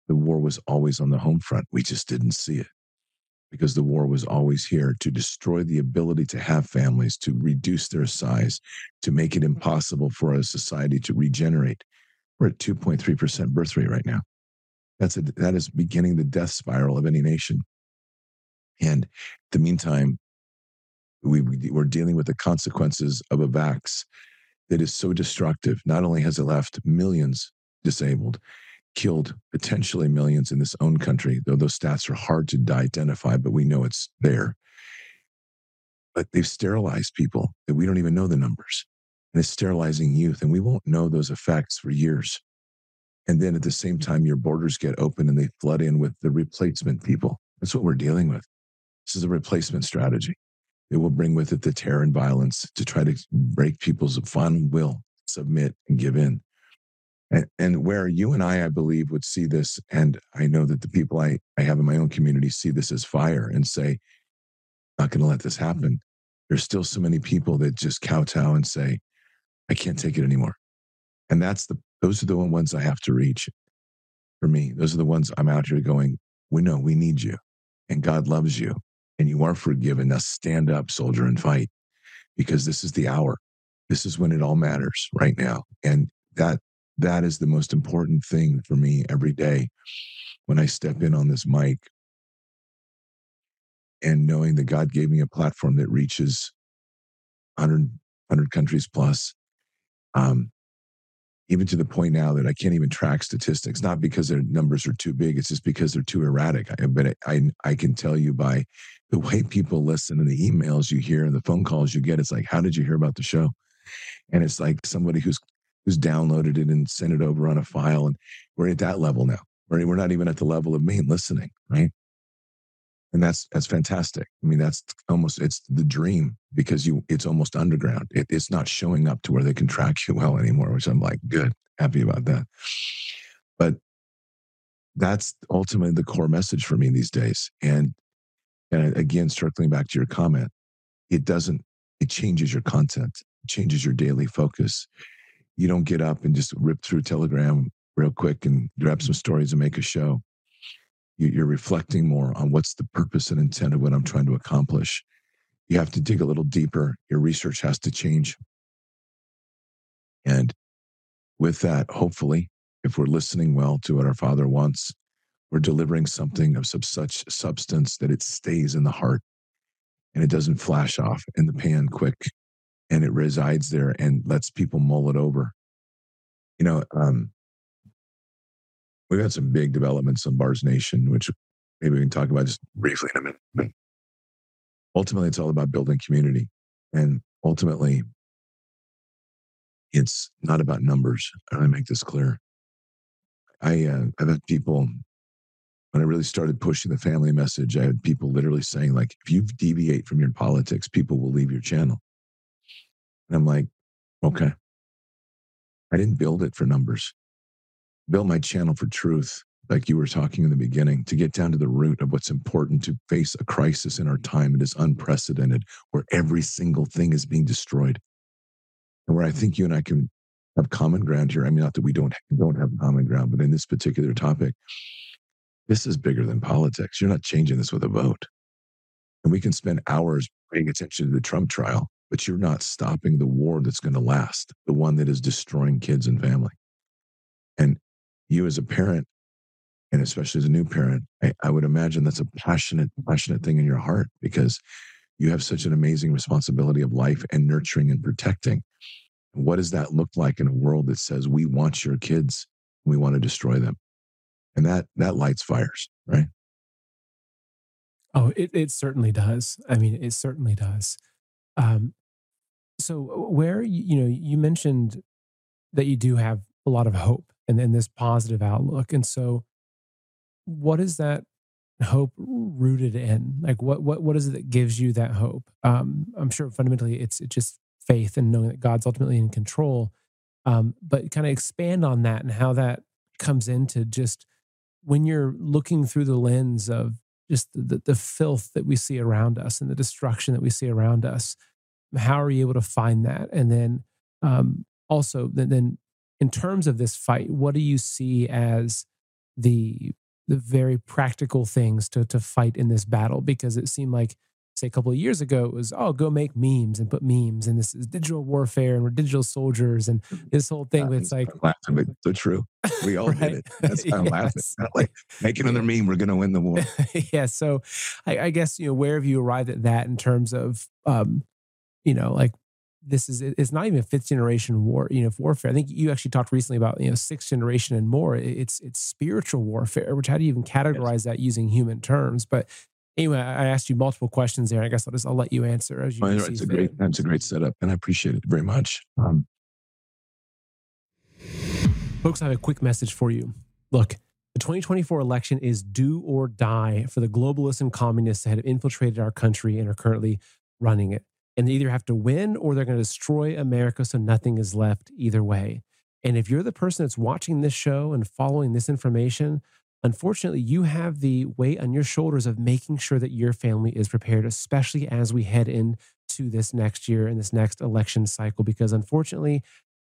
the war was always on the home front we just didn't see it because the war was always here to destroy the ability to have families to reduce their size to make it impossible for a society to regenerate. We're at 2.3% birth rate right now. That's a, that is beginning the death spiral of any nation. And the meantime, we, we're dealing with the consequences of a vax that is so destructive. Not only has it left millions disabled, killed potentially millions in this own country, though those stats are hard to identify, but we know it's there. But they've sterilized people that we don't even know the numbers. And it's sterilizing youth, and we won't know those effects for years. And then at the same mm-hmm. time, your borders get open and they flood in with the replacement people. That's what we're dealing with. This is a replacement strategy. It will bring with it the terror and violence to try to break people's final will, submit and give in. And, and where you and I, I believe, would see this, and I know that the people I, I have in my own community see this as fire and say, not going to let this mm-hmm. happen. There's still so many people that just kowtow and say, I can't take it anymore. And that's the, those are the ones I have to reach for me. Those are the ones I'm out here going, we know we need you and God loves you and you are forgiven. Now stand up, soldier, and fight because this is the hour. This is when it all matters right now. And that that is the most important thing for me every day when I step in on this mic and knowing that God gave me a platform that reaches 100, 100 countries plus. Um, even to the point now that I can't even track statistics, not because their numbers are too big, it's just because they're too erratic. I, but I, I can tell you by the way people listen and the emails you hear and the phone calls you get, it's like, how did you hear about the show? And it's like somebody who's who's downloaded it and sent it over on a file, and we're at that level now. We're we're not even at the level of main listening, right? And that's that's fantastic. I mean, that's almost it's the dream because you it's almost underground. It, it's not showing up to where they can track you well anymore, which I'm like, good, happy about that. But that's ultimately the core message for me these days. And and again, circling back to your comment, it doesn't, it changes your content, changes your daily focus. You don't get up and just rip through Telegram real quick and grab some stories and make a show. You're reflecting more on what's the purpose and intent of what I'm trying to accomplish. You have to dig a little deeper. Your research has to change. And with that, hopefully, if we're listening well to what our Father wants, we're delivering something of such substance that it stays in the heart and it doesn't flash off in the pan quick and it resides there and lets people mull it over. You know, um, we've had some big developments on Bards Nation, which maybe we can talk about just briefly in a minute. But ultimately, it's all about building community. And ultimately, it's not about numbers. I want to make this clear. I, uh, I've had people when I really started pushing the family message, I had people literally saying, like, if you deviate from your politics, people will leave your channel. And I'm like, mm-hmm. okay. I didn't build it for numbers. build my channel for truth, like you were talking in the beginning, to get down to the root of what's important to face a crisis in our mm-hmm. time that is unprecedented, where every single thing is being destroyed. And where I mm-hmm. think you and I can have common ground here. I mean, not that we don't don't have common ground, but in this particular topic, this is bigger than politics. You're not changing this with a vote. And we can spend hours paying attention to the Trump trial, but you're not stopping the war that's going to last, the one that is destroying kids and family. And you, as a parent, and especially as a new parent, I, I would imagine that's a passionate, passionate thing in your heart because you have such an amazing responsibility of life and nurturing and protecting. What does that look like in a world that says we want your kids, we want to destroy them? And that that lights fires, right? Oh, it, it certainly does. I mean, it certainly does. Um, so where you, know you mentioned that you do have a lot of hope and, and this positive outlook, and so what is that hope rooted in? Like what what what is it that gives you that hope? Um, I'm sure fundamentally it's it's just faith and knowing that God's ultimately in control. Um, but kind of expand on that and how that comes into just when you're looking through the lens of just the, the filth that we see around us and the destruction that we see around us. How are you able to find that? And then um, also, then, then in terms of this fight, what do you see as the the very practical things to to fight in this battle? Because it seemed like say a couple of years ago it was oh go make memes and put memes and this is digital warfare and we're digital soldiers and mm-hmm. this whole thing it's like laughing but so true we all right? did it that's kind of laughing like making another meme we're gonna win the war yeah so I, I, guess you know where have you arrived at that in terms of um you know like this is it's not even fifth generation war you know warfare i think you actually talked recently about you know sixth generation and more it's it's spiritual warfare which how do you even categorize yes. that using human terms but anyway, I asked you multiple questions there. I guess I'll just I'll let you answer as you. Well, it's a great that's a great setup, and I appreciate it very much. Um, Folks, I have a quick message for you. Look, the 2024 election is do or die for the globalists and communists that have infiltrated our country and are currently running it. And they either have to win or they're going to destroy America so nothing is left either way. And if you're the person that's watching this show and following this information, Unfortunately, you have the weight on your shoulders of making sure that your family is prepared, especially as we head into this next year and this next election cycle, because unfortunately,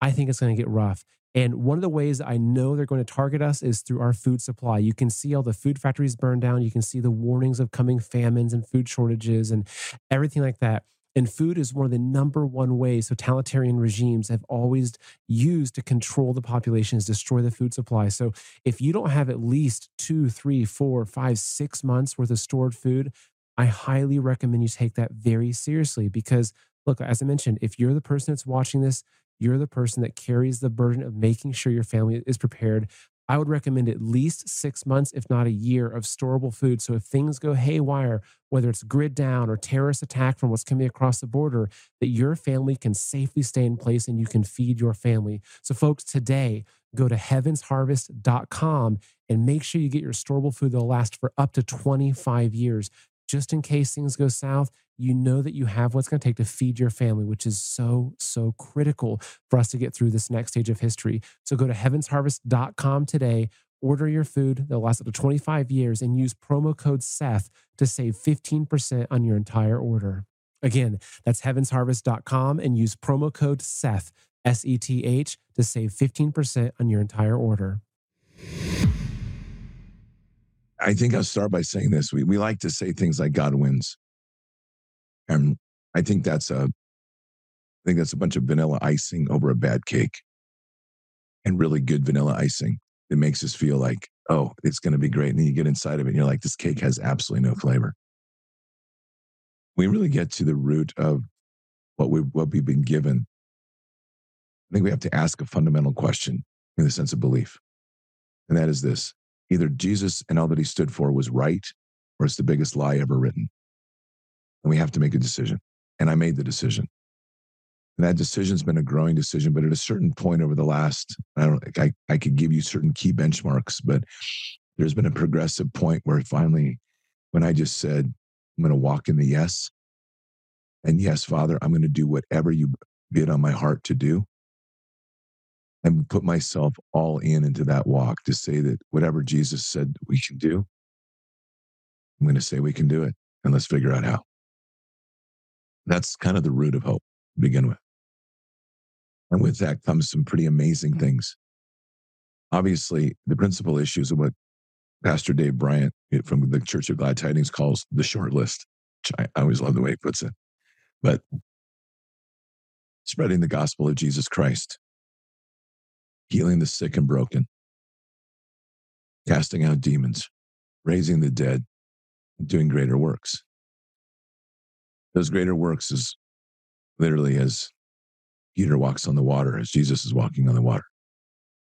I think it's going to get rough. And one of the ways I know they're going to target us is through our food supply. You can see all the food factories burned down. You can see the warnings of coming famines and food shortages and everything like that. And food is one of the number one ways totalitarian regimes have always used to control the population is destroy the food supply. So if you don't have at least two, three, four, five, six months worth of stored food, I highly recommend you take that very seriously because look, as I mentioned, if you're the person that's watching this, you're the person that carries the burden of making sure your family is prepared. I would recommend at least six months, if not a year, of storable food. So if things go haywire, whether it's grid down or terrorist attack from what's coming across the border, that your family can safely stay in place and you can feed your family. So, folks, today, go to heavensharvest.com and make sure you get your storable food that'll last for up to 25 years just in case things go south, you know that you have what's going to take to feed your family, which is so, so critical for us to get through this next stage of history. So go to heavensharvest.com today, order your food They'll last up to 25 years, and use promo code SETH to save 15% on your entire order. Again, that's heavensharvest.com and use promo code SETH, S E T H, to save 15% on your entire order. I think I'll start by saying this. We, we like to say things like God wins. And I think that's a, I think that's a bunch of vanilla icing over a bad cake and really good vanilla icing. It makes us feel like, oh, it's going to be great. And then you get inside of it and you're like, this cake has absolutely no flavor. We really get to the root of what we what we've been given. I think we have to ask a fundamental question in the sense of belief. And that is this either Jesus and all that he stood for was right or it's the biggest lie ever written. And we have to make a decision. And I made the decision. And that decision's been a growing decision, but at a certain point over the last, I don't I, I could give you certain key benchmarks, but there's been a progressive point where finally, when I just said, I'm going to walk in the yes. And yes, Father, I'm going to do whatever you bid on my heart to do and put myself all in into that walk to say that whatever Jesus said we can do, I'm going to say we can do it and let's figure out how. That's kind of the root of hope to begin with. And with that comes some pretty amazing mm. things. Obviously, the principal issues of what Pastor Dave Bryant eh, from the Church of Glad Tidings calls the short list, which I, I always love the way he puts it. But spreading the gospel of Jesus Christ, healing the sick and broken, casting out demons, raising the dead, doing greater works. Those greater works is literally as Peter walks on the water, as Jesus is walking on the water.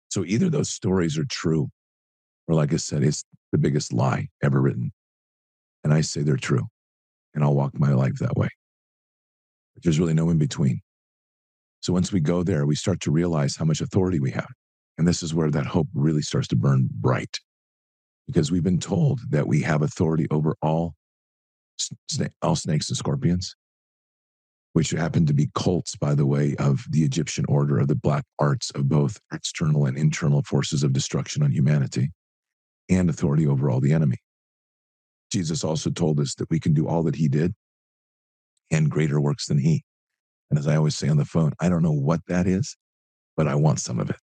So either those stories are true, or like I said, it's the biggest lie ever written. And I say they're true, and I'll walk my life that way. But there's really no in between. So once we go there, we start to realize how much authority we have. And this is where that hope really starts to burn bright because we've been told that we have authority over all, all snakes and scorpions, which happen to be cults, by the way, of the Egyptian order of the black arts of both external and internal forces of destruction on humanity and authority over all the enemy. Jesus also told us that we can do all that he did and greater works than he. And as I always say on the phone, I don't know what that is, but I want some of it.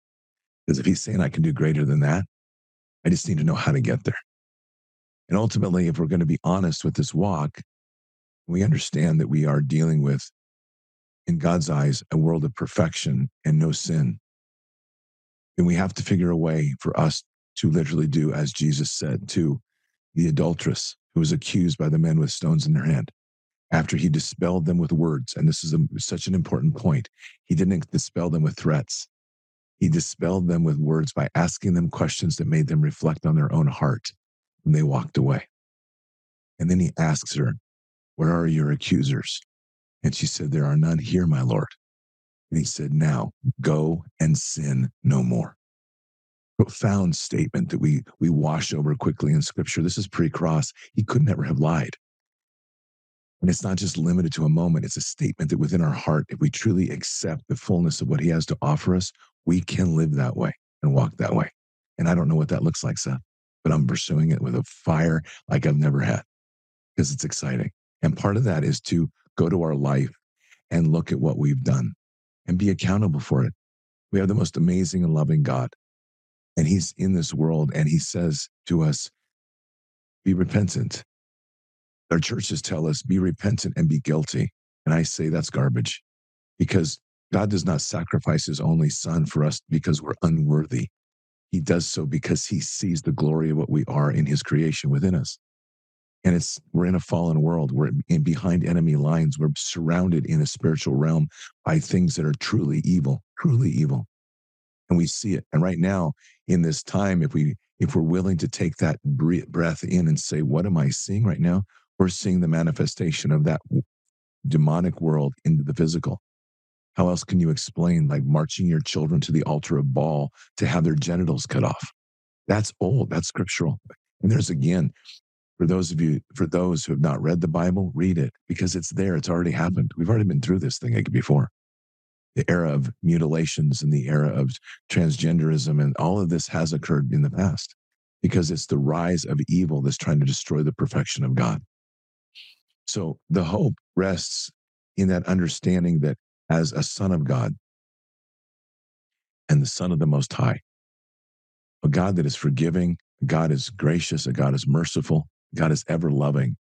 Because if he's saying I can do greater than that, I just need to know how to get there. And ultimately, if we're going to be honest with this walk, we understand that we are dealing with, in God's eyes, a world of perfection and no sin. And we have to figure a way for us to literally do as Jesus said to the adulteress who was accused by the men with stones in their hand after he dispelled them with words. And this is a, such an important point. He didn't dispel them with threats. He dispelled them with words by asking them questions that made them reflect on their own heart And they walked away. And then he asks her, Where are your accusers? And she said, There are none here, my Lord. And he said, Now go and sin no more. Profound statement that we, we wash over quickly in scripture. This is pre cross. He could never have lied. And it's not just limited to a moment, it's a statement that within our heart, if we truly accept the fullness of what he has to offer us, we can live that way and walk that way. And I don't know what that looks like, Seth, but I'm pursuing it with a fire like I've never had because it's exciting. And part of that is to go to our life and look at what we've done and be accountable for it. We have the most amazing and loving God. And He's in this world and He says to us, be repentant. Our churches tell us, be repentant and be guilty. And I say that's garbage because God does not sacrifice his only son for us because we're unworthy. He does so because he sees the glory of what we are in his creation within us. And it's we're in a fallen world. We're in behind enemy lines. We're surrounded in a spiritual realm by things that are truly evil, truly evil. And we see it. And right now, in this time, if we if we're willing to take that breath in and say, "What am I seeing right now?" We're seeing the manifestation of that demonic world into the physical. How else can you explain like marching your children to the altar of Baal to have their genitals cut off? That's old. That's scriptural. And there's again, for those of you, for those who have not read the Bible, read it because it's there. It's already happened. We've already been through this thing before. The era of mutilations and the era of transgenderism and all of this has occurred in the past because it's the rise of evil that's trying to destroy the perfection of God. So the hope rests in that understanding that as a son of God and the son of the Most High. A God that is forgiving, a God is gracious, a God is merciful, a God is ever loving.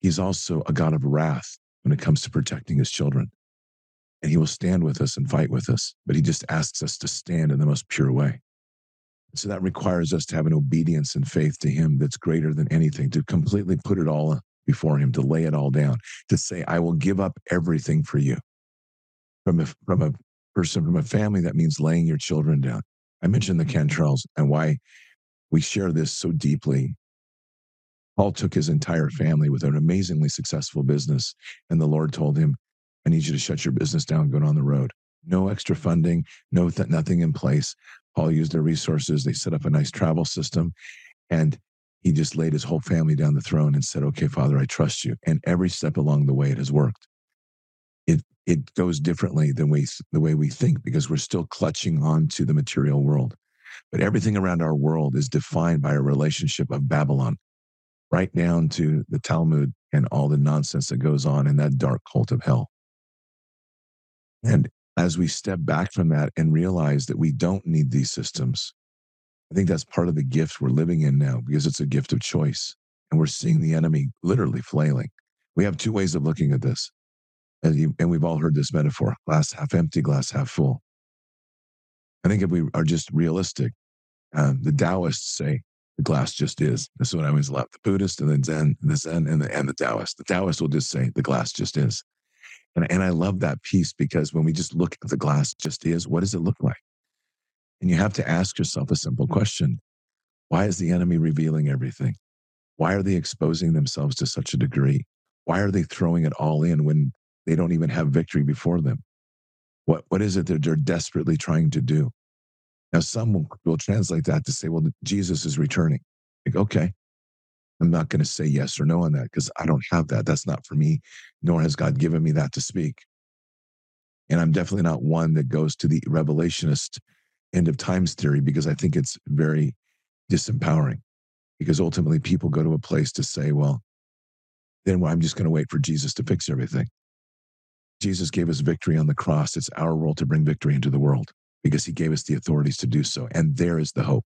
He's also a God of wrath when it comes to protecting his children. And he will stand with us and fight with us, but he just asks us to stand in the most pure way. So that requires us to have an obedience and faith to him that's greater than anything, to completely put it all before him, to lay it all down, to say, I will give up everything for you from a, from a person, from a family, that means laying your children down. I mentioned the mm-hmm. Cantrells and why we share this so deeply. Paul took his entire mm-hmm. family with an amazingly successful business, and the Lord told him, I need you to shut your business down, go on the road. No extra funding, no th- nothing in place. Paul used their resources. They set up a nice travel system, and he just laid his whole family down the throne and said, Okay, Father, I trust you. And every step along the way, it has worked it it goes differently than we the way we think because we're still clutching on to the material world. But everything around our world is defined by a relationship of Babylon, right down to the Talmud and all the nonsense that goes on in that dark cult of hell. And as we step back from that and realize that we don't need these systems, I think that's part of the gift we're living in now because it's a gift of choice. And we're seeing the enemy literally flailing. We have two ways of looking at this. And, you, and we've all heard this metaphor glass half empty, glass half full. I think if we are just realistic, um, the Taoists say the glass just is. This is what I always love. The Buddhist and the Zen, the Zen and the, and the Taoist. The Taoist will just say the glass just is. And, and I love that piece because when we just look at the glass just is, what does it look like? And you have to ask yourself a simple mm-hmm. question. Why is the enemy revealing everything? Why are they exposing themselves to such a degree? Why are they throwing it all in when they don't even have victory before them? What, what is it that they're desperately trying to do? Now, some will, will translate that to say, well, Jesus is returning. Like, okay, I'm not going to say yes or no on that because I don't have that. That's not for me, nor has God given me that to speak. And I'm definitely not one that goes to the revelationist end of times theory because I think it's very disempowering. Because ultimately, people go to a place to say, well, then I'm just going to wait for Jesus to fix everything. Jesus gave us victory on the cross. It's our role to bring victory into the world because he gave us the authorities to do so. And there is the hope.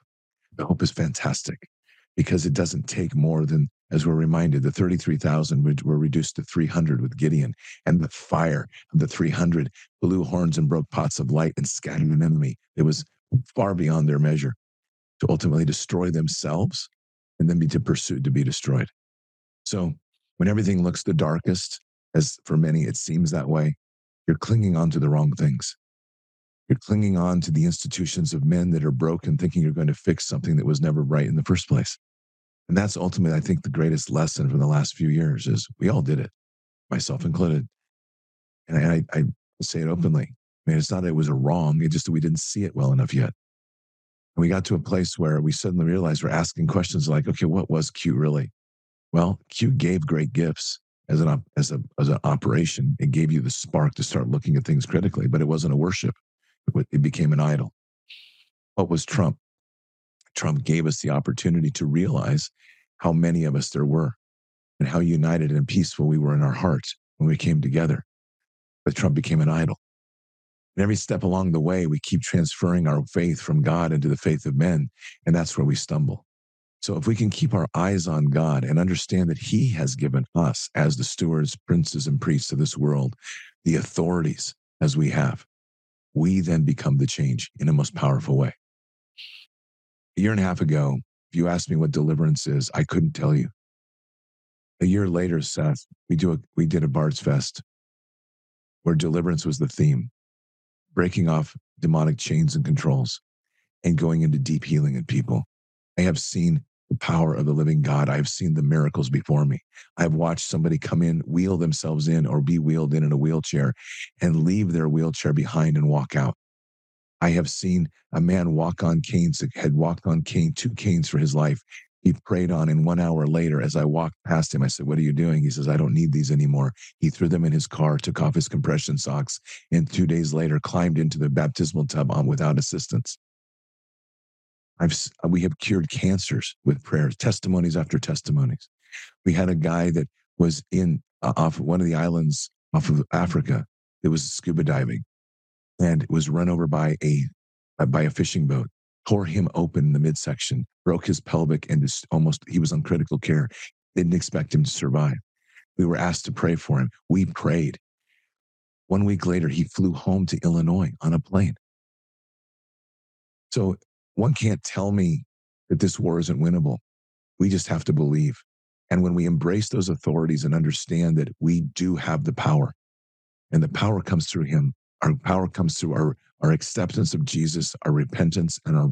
The hope is fantastic because it doesn't take more than, as we're reminded, the 33,000 were reduced to 300 with Gideon, and the fire of the 300 blew horns and broke pots of light and scattered an enemy. It was far beyond their measure to ultimately destroy themselves and then be to pursue to be destroyed. So when everything looks the darkest, as for many it seems that way, you're clinging on to the wrong things. You're clinging on to the institutions of men that are broken, thinking you're going to fix something that was never right in the first place. And that's ultimately, I think, the greatest lesson from the last few years is we all did it, myself included. And I, I say it openly. I mean, it's not that it was a wrong, it's just that we didn't see it well enough yet. And we got to a place where we suddenly realized we're asking questions like, okay, what was Q really? Well, Q gave great gifts as an as a as an operation. It gave you the spark to start looking at things critically, but it wasn't a worship it became an idol. What was Trump? Trump gave us the opportunity to realize how many of us there were and how united and peaceful we were in our hearts when we came together. But Trump became an idol. And every step along the way, we keep transferring our faith from God into the faith of men. And that's where we stumble. So if we can keep our eyes on God and understand that He has given us, as the stewards, princes, and priests of this world, the authorities as we have, we then become the change in a most powerful way. A year and a half ago, if you asked me what deliverance is, I couldn't tell you. A year later, Seth, we do a, we did a Bard's Fest where deliverance was the theme, breaking off demonic chains and controls and going into deep healing in people. I have seen the power of the living God. I've seen the miracles before me. I've watched somebody come in, wheel themselves in, or be wheeled in in a wheelchair and leave their wheelchair behind and walk out. I have seen a man walk on canes, had walked on cane, two canes for his life. He prayed on, and one hour later, as I walked past him, I said, What are you doing? He says, I don't need these anymore. He threw them in his car, took off his compression socks, and two days later climbed into the baptismal tub on without assistance. I've we have cured cancers with prayers, testimonies after testimonies. We had a guy that was in uh, off one of the islands off of Africa that was scuba diving, and was run over by a uh, by a fishing boat. Tore him open in the midsection, broke his pelvic, and just almost he was on critical care. Didn't expect him to survive. We were asked to pray for him. We prayed. One week later, he flew home to Illinois on a plane. So one can't tell me that this war isn't winnable. We just have to believe. And when we embrace those authorities and understand that we do have the power, and the power comes through Him, our power comes through our, our acceptance of Jesus, our repentance, and our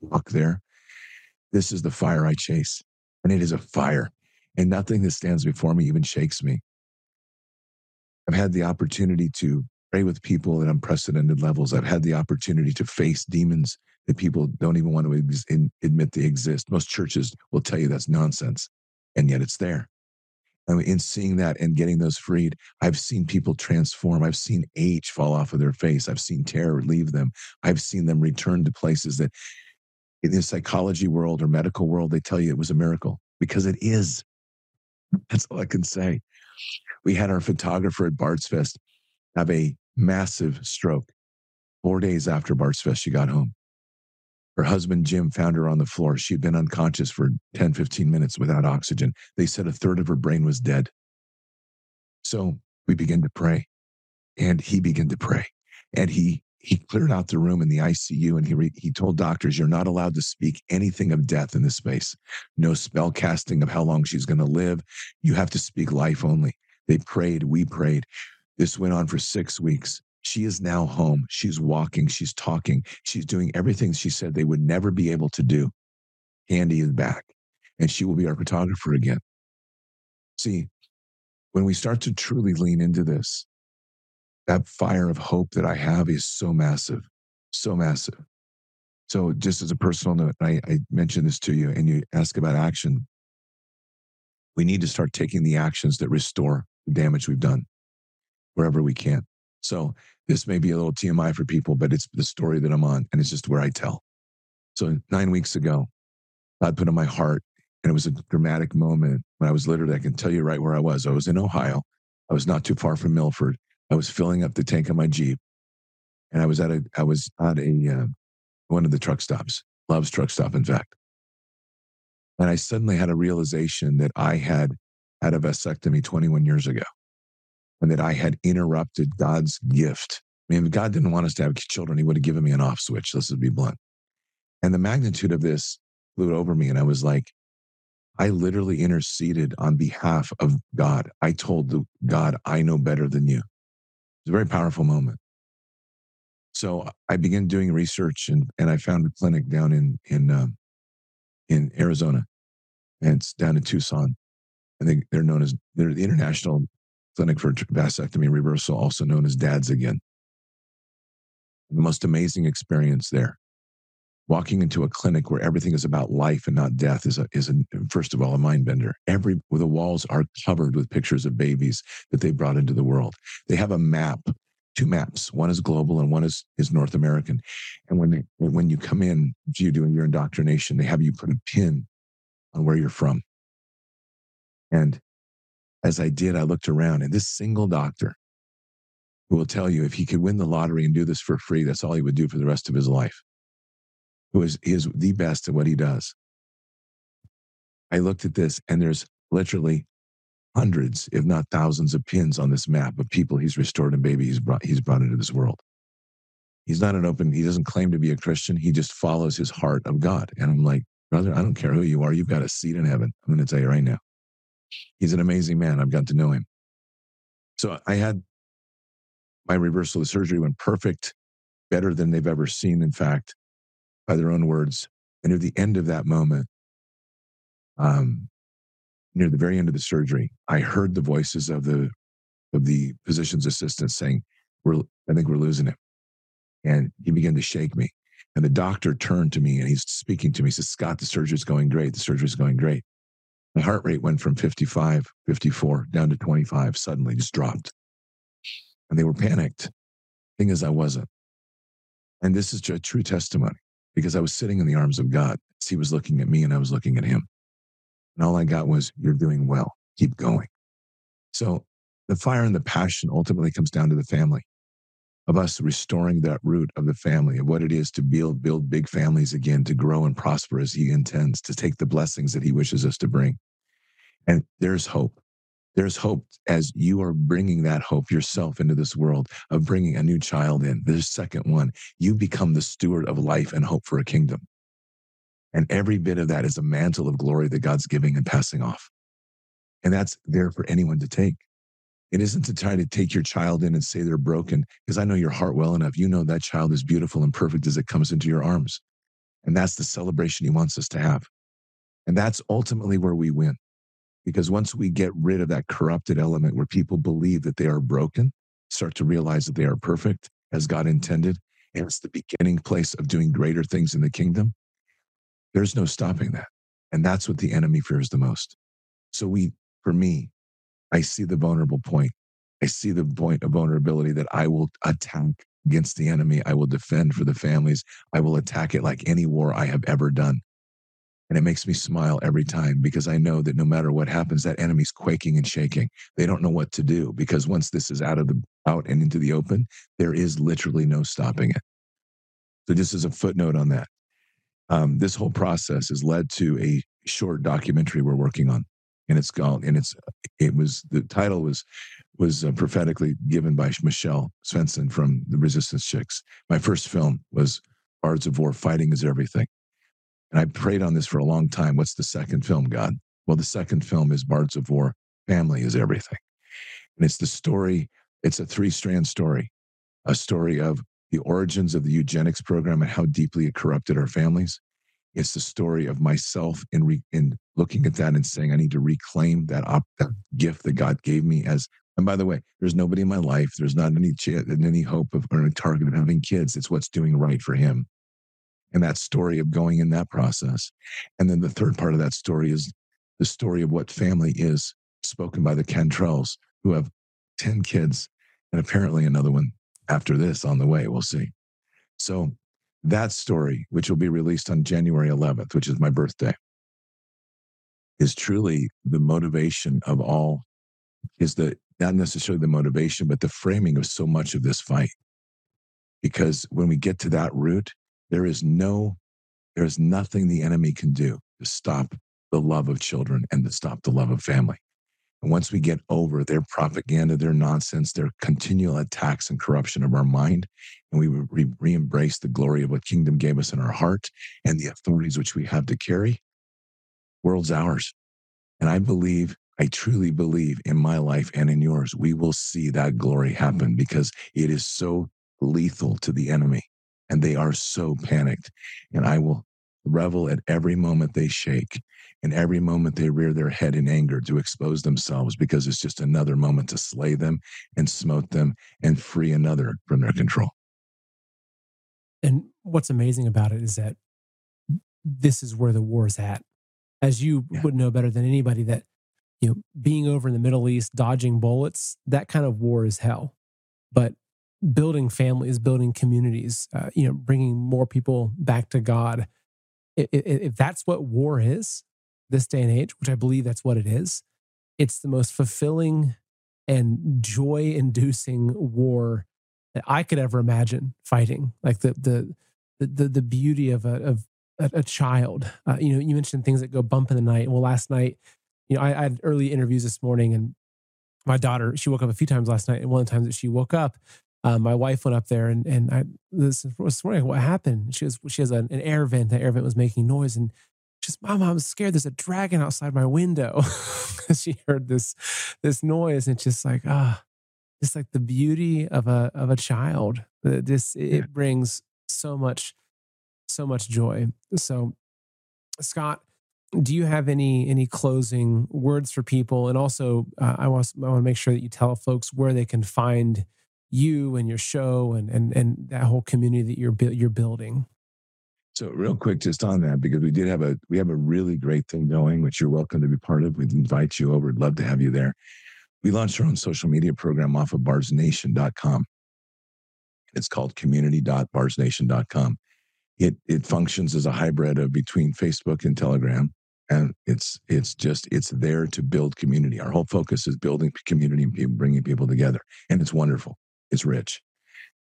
walk there. This is the fire I chase. And it is a fire. And nothing that stands before me even shakes me. I've had the opportunity to pray with people at unprecedented levels. I've had the opportunity to face demons that people don't even want to ex- admit they exist. Most churches will tell you that's nonsense, and yet it's there. And in seeing that and getting those freed, I've seen people transform. I've seen age fall off of their face. I've seen terror leave them. I've seen them return to places that in the psychology world or medical world, they tell you it was a miracle because it is. That's all I can say. We had our photographer at Bard's Fest have a massive stroke. Four days after Bard's Fest, she got home. Her husband, Jim, found her on the floor. She'd been unconscious for 10, 15 minutes without oxygen. They said a third of her brain was dead. So we began to pray. And he began to pray. And he he cleared out the room in the ICU and he re, he told doctors, "You're not allowed to speak anything of death in this space. No spell casting of how long she's going to live. You have to speak life only." They prayed. We prayed. This went on for six weeks. She is now home. She's walking. She's talking. She's doing everything she said they would never be able to do. Candy is back, and she will be our photographer again. See, when we start to truly lean into this, that fire of hope that I have is so massive, so massive. So, just as a personal note, I, I mentioned this to you and you ask about action. We need to start taking the actions that restore the damage we've done wherever we can. So, this may be a little TMI for people, but it's the story that I'm on and it's just where I tell. So, nine weeks ago, God put on my heart, and it was a dramatic moment when I was literally, I can tell you right where I was. I was in Ohio. I was not too far from Milford. I was filling up the tank of my Jeep, and I was at a I was at a uh, one of the truck stops, Love's truck stop, in fact. And I suddenly had a realization that I had had a vasectomy 21 years ago, and that I had interrupted God's gift. I mean, if God didn't want us to have children, He would have given me an off switch. Let's just be blunt. And the magnitude of this flew over me, and I was like, I literally interceded on behalf of God. I told the God, I know better than you. It's a very powerful moment. So I began doing research and, and I found a clinic down in, in, um, in Arizona and it's down in Tucson. I think they're known as, they're the International Clinic for Vasectomy Reversal, also known as DADS again. The most amazing experience there walking into a clinic where everything is about life and not death is a, is a, first of all a mind bender. Every the walls are covered with pictures of babies that they brought into the world. They have a map, two maps. One is global and one is is North American. And when they, when you come in, you doing your indoctrination, they have you put a pin on where you're from. And as I did, I looked around, and this single doctor who will tell you if he could win the lottery and do this for free, that's all he would do for the rest of his life who is, he is the best at what he does. I looked at this and there's literally hundreds, if not thousands of pins on this map of people he's restored and baby he's brought, he's brought into this world. He's not an open, he doesn't claim to be a Christian. He just follows his heart of God. And I'm like, brother, I don't care who you are. You've got a seat in heaven. I'm going to tell you right now. He's an amazing man. I've got to know him. So I had my reversal of surgery went perfect, better than they've ever seen. In fact, by their own words. And at the end of that moment, um, near the very end of the surgery, I heard the voices of the of the physician's assistants saying, "We're, I think we're losing him," and he began to shake me. And the doctor turned to me and he's speaking to me. He says, "Scott, the surgery's going great. The surgery's going great." My heart rate went from 55, 54 down to 25 suddenly, just dropped. And they were panicked. Thing is, I wasn't. And this is a true testimony because I was sitting in the arms of God. He was looking at me and I was looking at him. And all I got was, You're doing well. Keep going. So the fire and the passion ultimately comes down to the family of us restoring that root of the family of what it is to build build big families again to grow and prosper as he intends to take the blessings that he wishes us to bring and there's hope there's hope as you are bringing that hope yourself into this world of bringing a new child in. The second one, you become the steward of life and hope for a kingdom. And every bit of that is a mantle of glory that God's giving and passing off. And that's there for anyone to take. It isn't to try to take your child in and say they're broken, because I know your heart well enough. You know that child is beautiful and perfect as it comes into your arms. And that's the celebration he wants us to have. And that's ultimately where we win. Because once we get rid of that corrupted element where people believe that they are broken, start to realize that they are perfect as God intended, and it's the beginning place of doing greater things in the kingdom, there's no stopping that. And that's what the enemy fears the most. So, we, for me, I see the vulnerable point. I see the point of vulnerability that I will attack against the enemy. I will defend for the families. I will attack it like any war I have ever done. And it makes me smile every time because I know that no matter what happens, that enemy's quaking and shaking. They don't know what to do because once this is out of the out and into the open, there is literally no stopping it. So just as a footnote on that, um, this whole process has led to a short documentary we're working on, and it's called and it's it was the title was was uh, prophetically given by Michelle Svensson from the Resistance Chicks. My first film was Bards of War Fighting is Everything. And I prayed on this for a long time. What's the second film, God? Well, the second film is Bards of War Family is Everything. And it's the story, it's a three strand story, a story of the origins of the eugenics program and how deeply it corrupted our families. It's the story of myself in, re, in looking at that and saying, I need to reclaim that, op, that mm. gift that God gave me as and by the way, there's nobody in my life. There's not any chance, and any hope of or a target of having kids. It's what's doing right for him. And that story of going in that process. And then the third part of that story is the story of what family is, spoken by the Cantrells, who have 10 kids and apparently another one after this on the way. We'll see. So that story, which will be released on January 11th, which is my birthday, is truly the motivation of all, is the not necessarily the motivation, but the framing of so much of this fight. Because when we get to that root, there is no, there is nothing the enemy can do to stop the love of children and to stop the love of family. And once we get over their propaganda, their nonsense, their continual attacks and corruption of our mind, and we re embrace the glory of what kingdom gave us in our heart and the authorities which we have to carry, world's ours. And I believe I truly believe in my life and in yours, we will see that glory happen because it is so lethal to the enemy and they are so panicked. And I will revel at every moment they shake and every moment they rear their head in anger to expose themselves because it's just another moment to slay them and smote them and free another from their control. And what's amazing about it is that this is where the war is at. As you yeah. would know better than anybody, that you know, being over in the Middle East, dodging bullets, that kind of war is hell. But building families, building communities, uh, you know, bringing more people back to God. If, if that's what war is, this day and age, which I believe that's what it is, it's the most fulfilling and joy-inducing war that I could ever imagine fighting. Like the the the the beauty of a of a, a child. Uh, you know, you mentioned things that go bump in the night. Well, last night you know, I, I, had early interviews this morning, and my daughter, she woke up a few times last night, and one of the times that she woke up, um, my wife went up there, and and I this, this morning, what happened? She was she has an, an air vent. The air vent was making noise, and she's, Mom, I'm scared. There's a dragon outside my window. she heard this this noise, and it's just like ah, it's like the beauty of a of a child. This it yeah. brings so much so much joy. So, Scott, do you have any any closing words for people and also uh, i want i want to make sure that you tell folks where they can find you and your show and and and that whole community that you're you're building so real quick just on that because we did have a we have a really great thing going which you're welcome to be part of. We'd invite you over. We'd love to have you there. We launched our own social media program off of bardsnation.com. it's called community.bardsnation.com. it it functions as a hybrid of between facebook and telegram and it's it's just it's there to build community. Our whole focus is building community and bringing people together and it's wonderful. It's rich.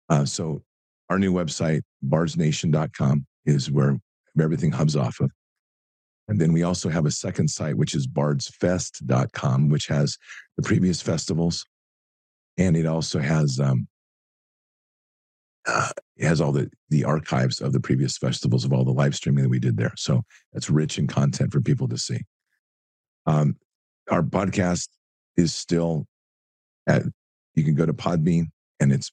Uh, so our new website bardsnation.com is where everything hubs off of and then we also have a second site which is bardsfest.com which has the previous festivals and it also has um, uh, it has all the the archives of the previous festivals of all the live streaming that we did there. So that's rich in content for people to see. Um, our podcast is still at. You can go to Podbean and it's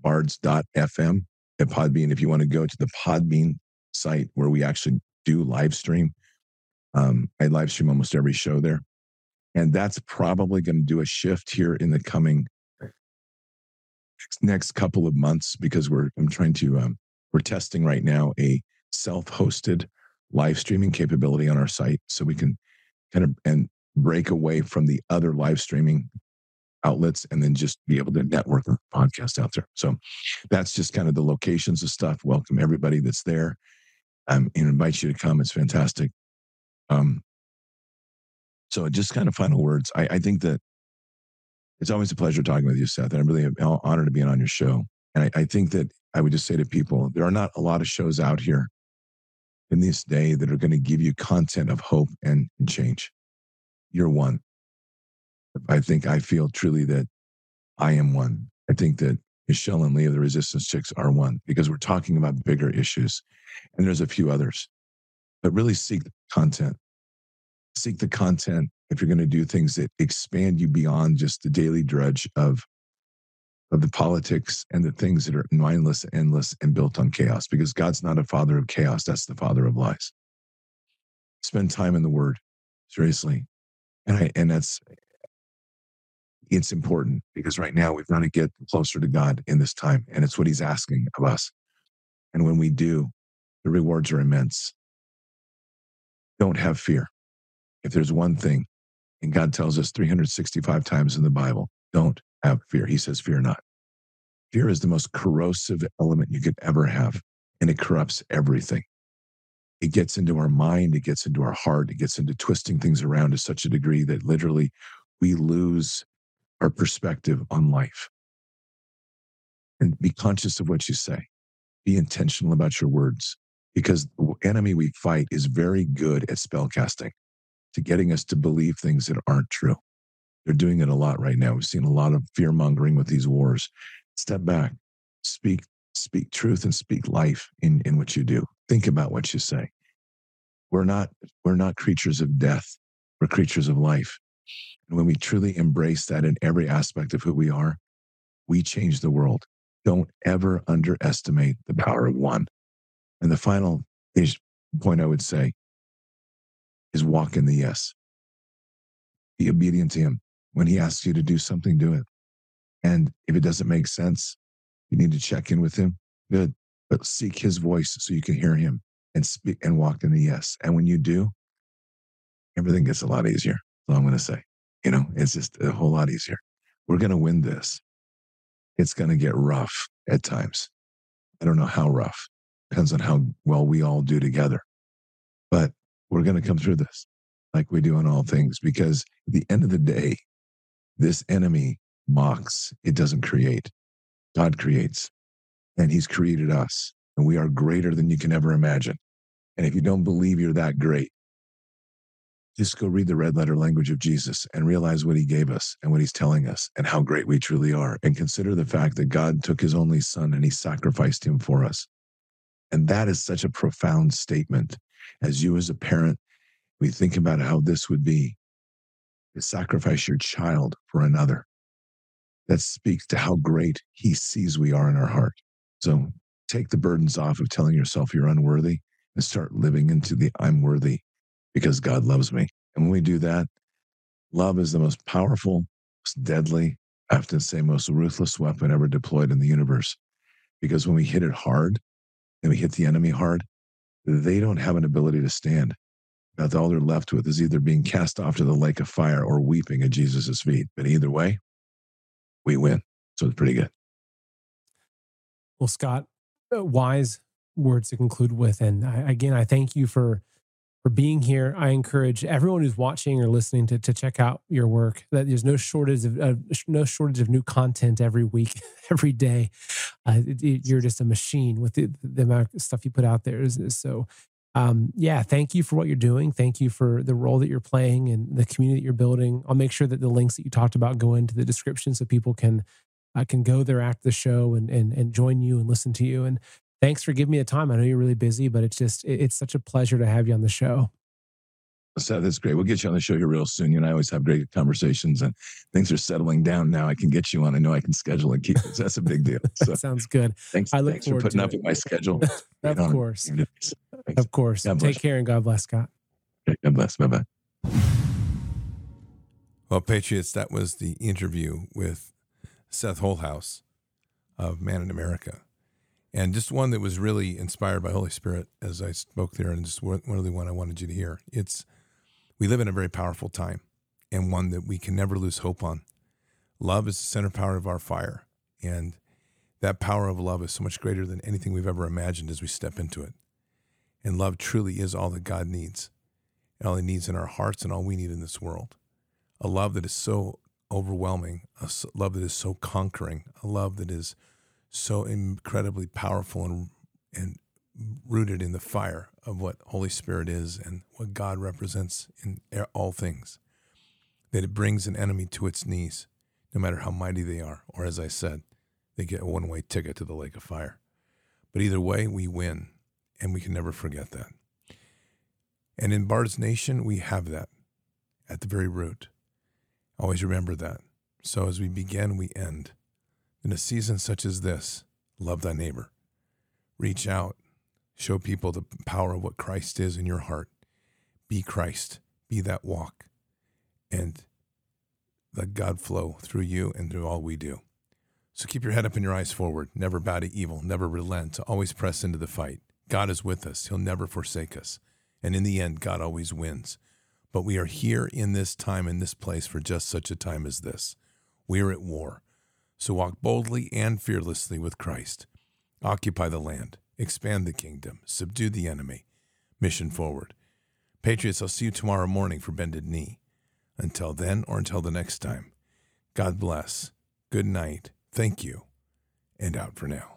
bards.fm at Podbean. If you want to go to the Podbean site where we actually do live stream, um, I live stream almost every show there. And that's probably going to do a shift here in the coming next couple of months because we're I'm trying to um, we're testing right now a self-hosted live streaming capability on our site so we can kind of and break away from the other live streaming outlets and then just be able to network a podcast out there. So that's just kind of the locations of stuff. Welcome everybody that's there. Um, and invite you to come. It's fantastic. Um, so just kind of final words. I, I think that it's always a pleasure talking with you, Seth. And I'm really honored to be on your show. And I, I think that I would just say to people, there are not a lot of shows out here in this day that are going to give you content of hope and, and change. You're one. I think I feel truly that I am one. I think that Michelle and Leah, the resistance chicks, are one because we're talking about bigger issues. And there's a few others. But really seek the content. Seek the content if you're going to do things that expand you beyond just the daily drudge of of the politics and the things that are mindless, endless, and built on chaos. Because God's not a father of chaos; that's the father of lies. Spend time in the Word, seriously, and I and that's it's important because right now we've got to get closer to God in this time, and it's what He's asking of us. And when we do, the rewards are immense. Don't have fear. If there's one thing, and God tells us 365 times in the Bible, don't have fear. He says, Fear not. Fear is the most corrosive element you could ever have, and it corrupts everything. It gets into our mind, it gets into our heart, it gets into twisting things around to such a degree that literally we lose our perspective on life. And be conscious of what you say. Be intentional about your words because the enemy we fight is very good at spellcasting, to getting us to believe things that aren't true. They're doing it a lot right now. We've seen a lot of fear mongering with these wars. Step back, speak, speak truth and speak life in, in what you do. Think about what you say. We're not, we're not creatures of death. We're creatures of life. And when we truly embrace that in every aspect of who we are, we change the world. Don't ever underestimate the power of one. And the final point I would say is walk in the yes. Be obedient to him. When he asks you to do something, do it. And if it doesn't make sense, you need to check in with him. Good. But seek his voice so you can hear him and speak and walk in the yes. And when you do, everything gets a lot easier. All I'm going to say. You know, it's just a whole lot easier. We're going to win this. It's going to get rough at times. I don't know how rough. Depends on how well we all do together. But we're going to come through this like we do in all things because at the end of the day, this enemy mocks, it doesn't create. God creates, and He's created us, and we are greater than you can ever imagine. And if you don't believe you're that great, just go read the red letter language of Jesus and realize what he gave us and what he's telling us and how great we truly are. And consider the fact that God took his only son and he sacrificed him for us. And that is such a profound statement. As you, as a parent, we think about how this would be to sacrifice your child for another. That speaks to how great he sees we are in our heart. So take the burdens off of telling yourself you're unworthy and start living into the I'm worthy because God loves me. And when we do that, love is the most powerful, most deadly, I have to say, most ruthless weapon ever deployed in the universe. Because when we hit it hard and we hit the enemy hard, they don't have an ability to stand. That's all they're left with is either being cast off to the lake of fire or weeping at Jesus' feet. But either way, we win. So it's pretty good. Well, Scott, uh, wise words to conclude with. And I, again, I thank you for for being here. I encourage everyone who's watching or listening to, to check out your work. That there's no shortage of uh, no shortage of new content every week, every day. Uh, it, it, you're just a machine with the, the, amount of stuff you put out there. So, um, yeah, thank you for what you're doing. Thank you for the role that you're playing and the community that you're building. I'll make sure that the links that you talked about go into the description so people can uh, can go there after the show and and and join you and listen to you. And thanks for giving me the time. I know you're really busy, but it's just it's such a pleasure to have you on the show. Seth, that's great. We'll get you on the show here real soon. You and I always have great conversations, and things are settling down now. I can get you on. I know I can schedule and keep it. That's a big deal. So sounds good. Thanks. I look thanks for putting up it. with my schedule. of course. Of course. Take care and God bless, Scott. God bless. Bye bye. Well, Patriots, that was the interview with Seth Holehouse of Man in America and just one that was really inspired by Holy Spirit as I spoke there, and just one of the one I wanted you to hear. It's we live in a very powerful time, and one that we can never lose hope on. Love is the center power of our fire, and that power of love is so much greater than anything we've ever imagined as we step into it. And love truly is all that God needs, and all He needs in our hearts, and all we need in this world. A love that is so overwhelming, a love that is so conquering, a love that is so incredibly powerful and and rooted in the fire of what Holy Spirit is and what God represents in all things, that it brings an enemy to its knees. no matter how mighty they are. Or as I said, they get a one way ticket to the lake of fire. But either way, we win, and we can never forget that. And in Bards Nation, we have that at the very root. Always remember that. So as we begin, we end. In a season such as this, love thy neighbor. Reach out, show people the power of what Christ is in your heart. Be Christ, be that walk, and let God flow through you and through all we do. So keep your head up and your eyes forward. Never bow to evil, never relent, always press into the fight. God is with us, He'll never forsake us. And in the end, God always wins. But we are here in this time, in this place, for just such a time as this. We are at war. So walk boldly and fearlessly with Christ. Occupy the land, expand the kingdom, subdue the enemy. Mission forward. Patriots, I'll see you tomorrow morning for Bended Knee. Until then, or until the next time, God bless. Good night. Thank you. And out for now.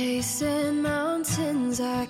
Chasing mountains I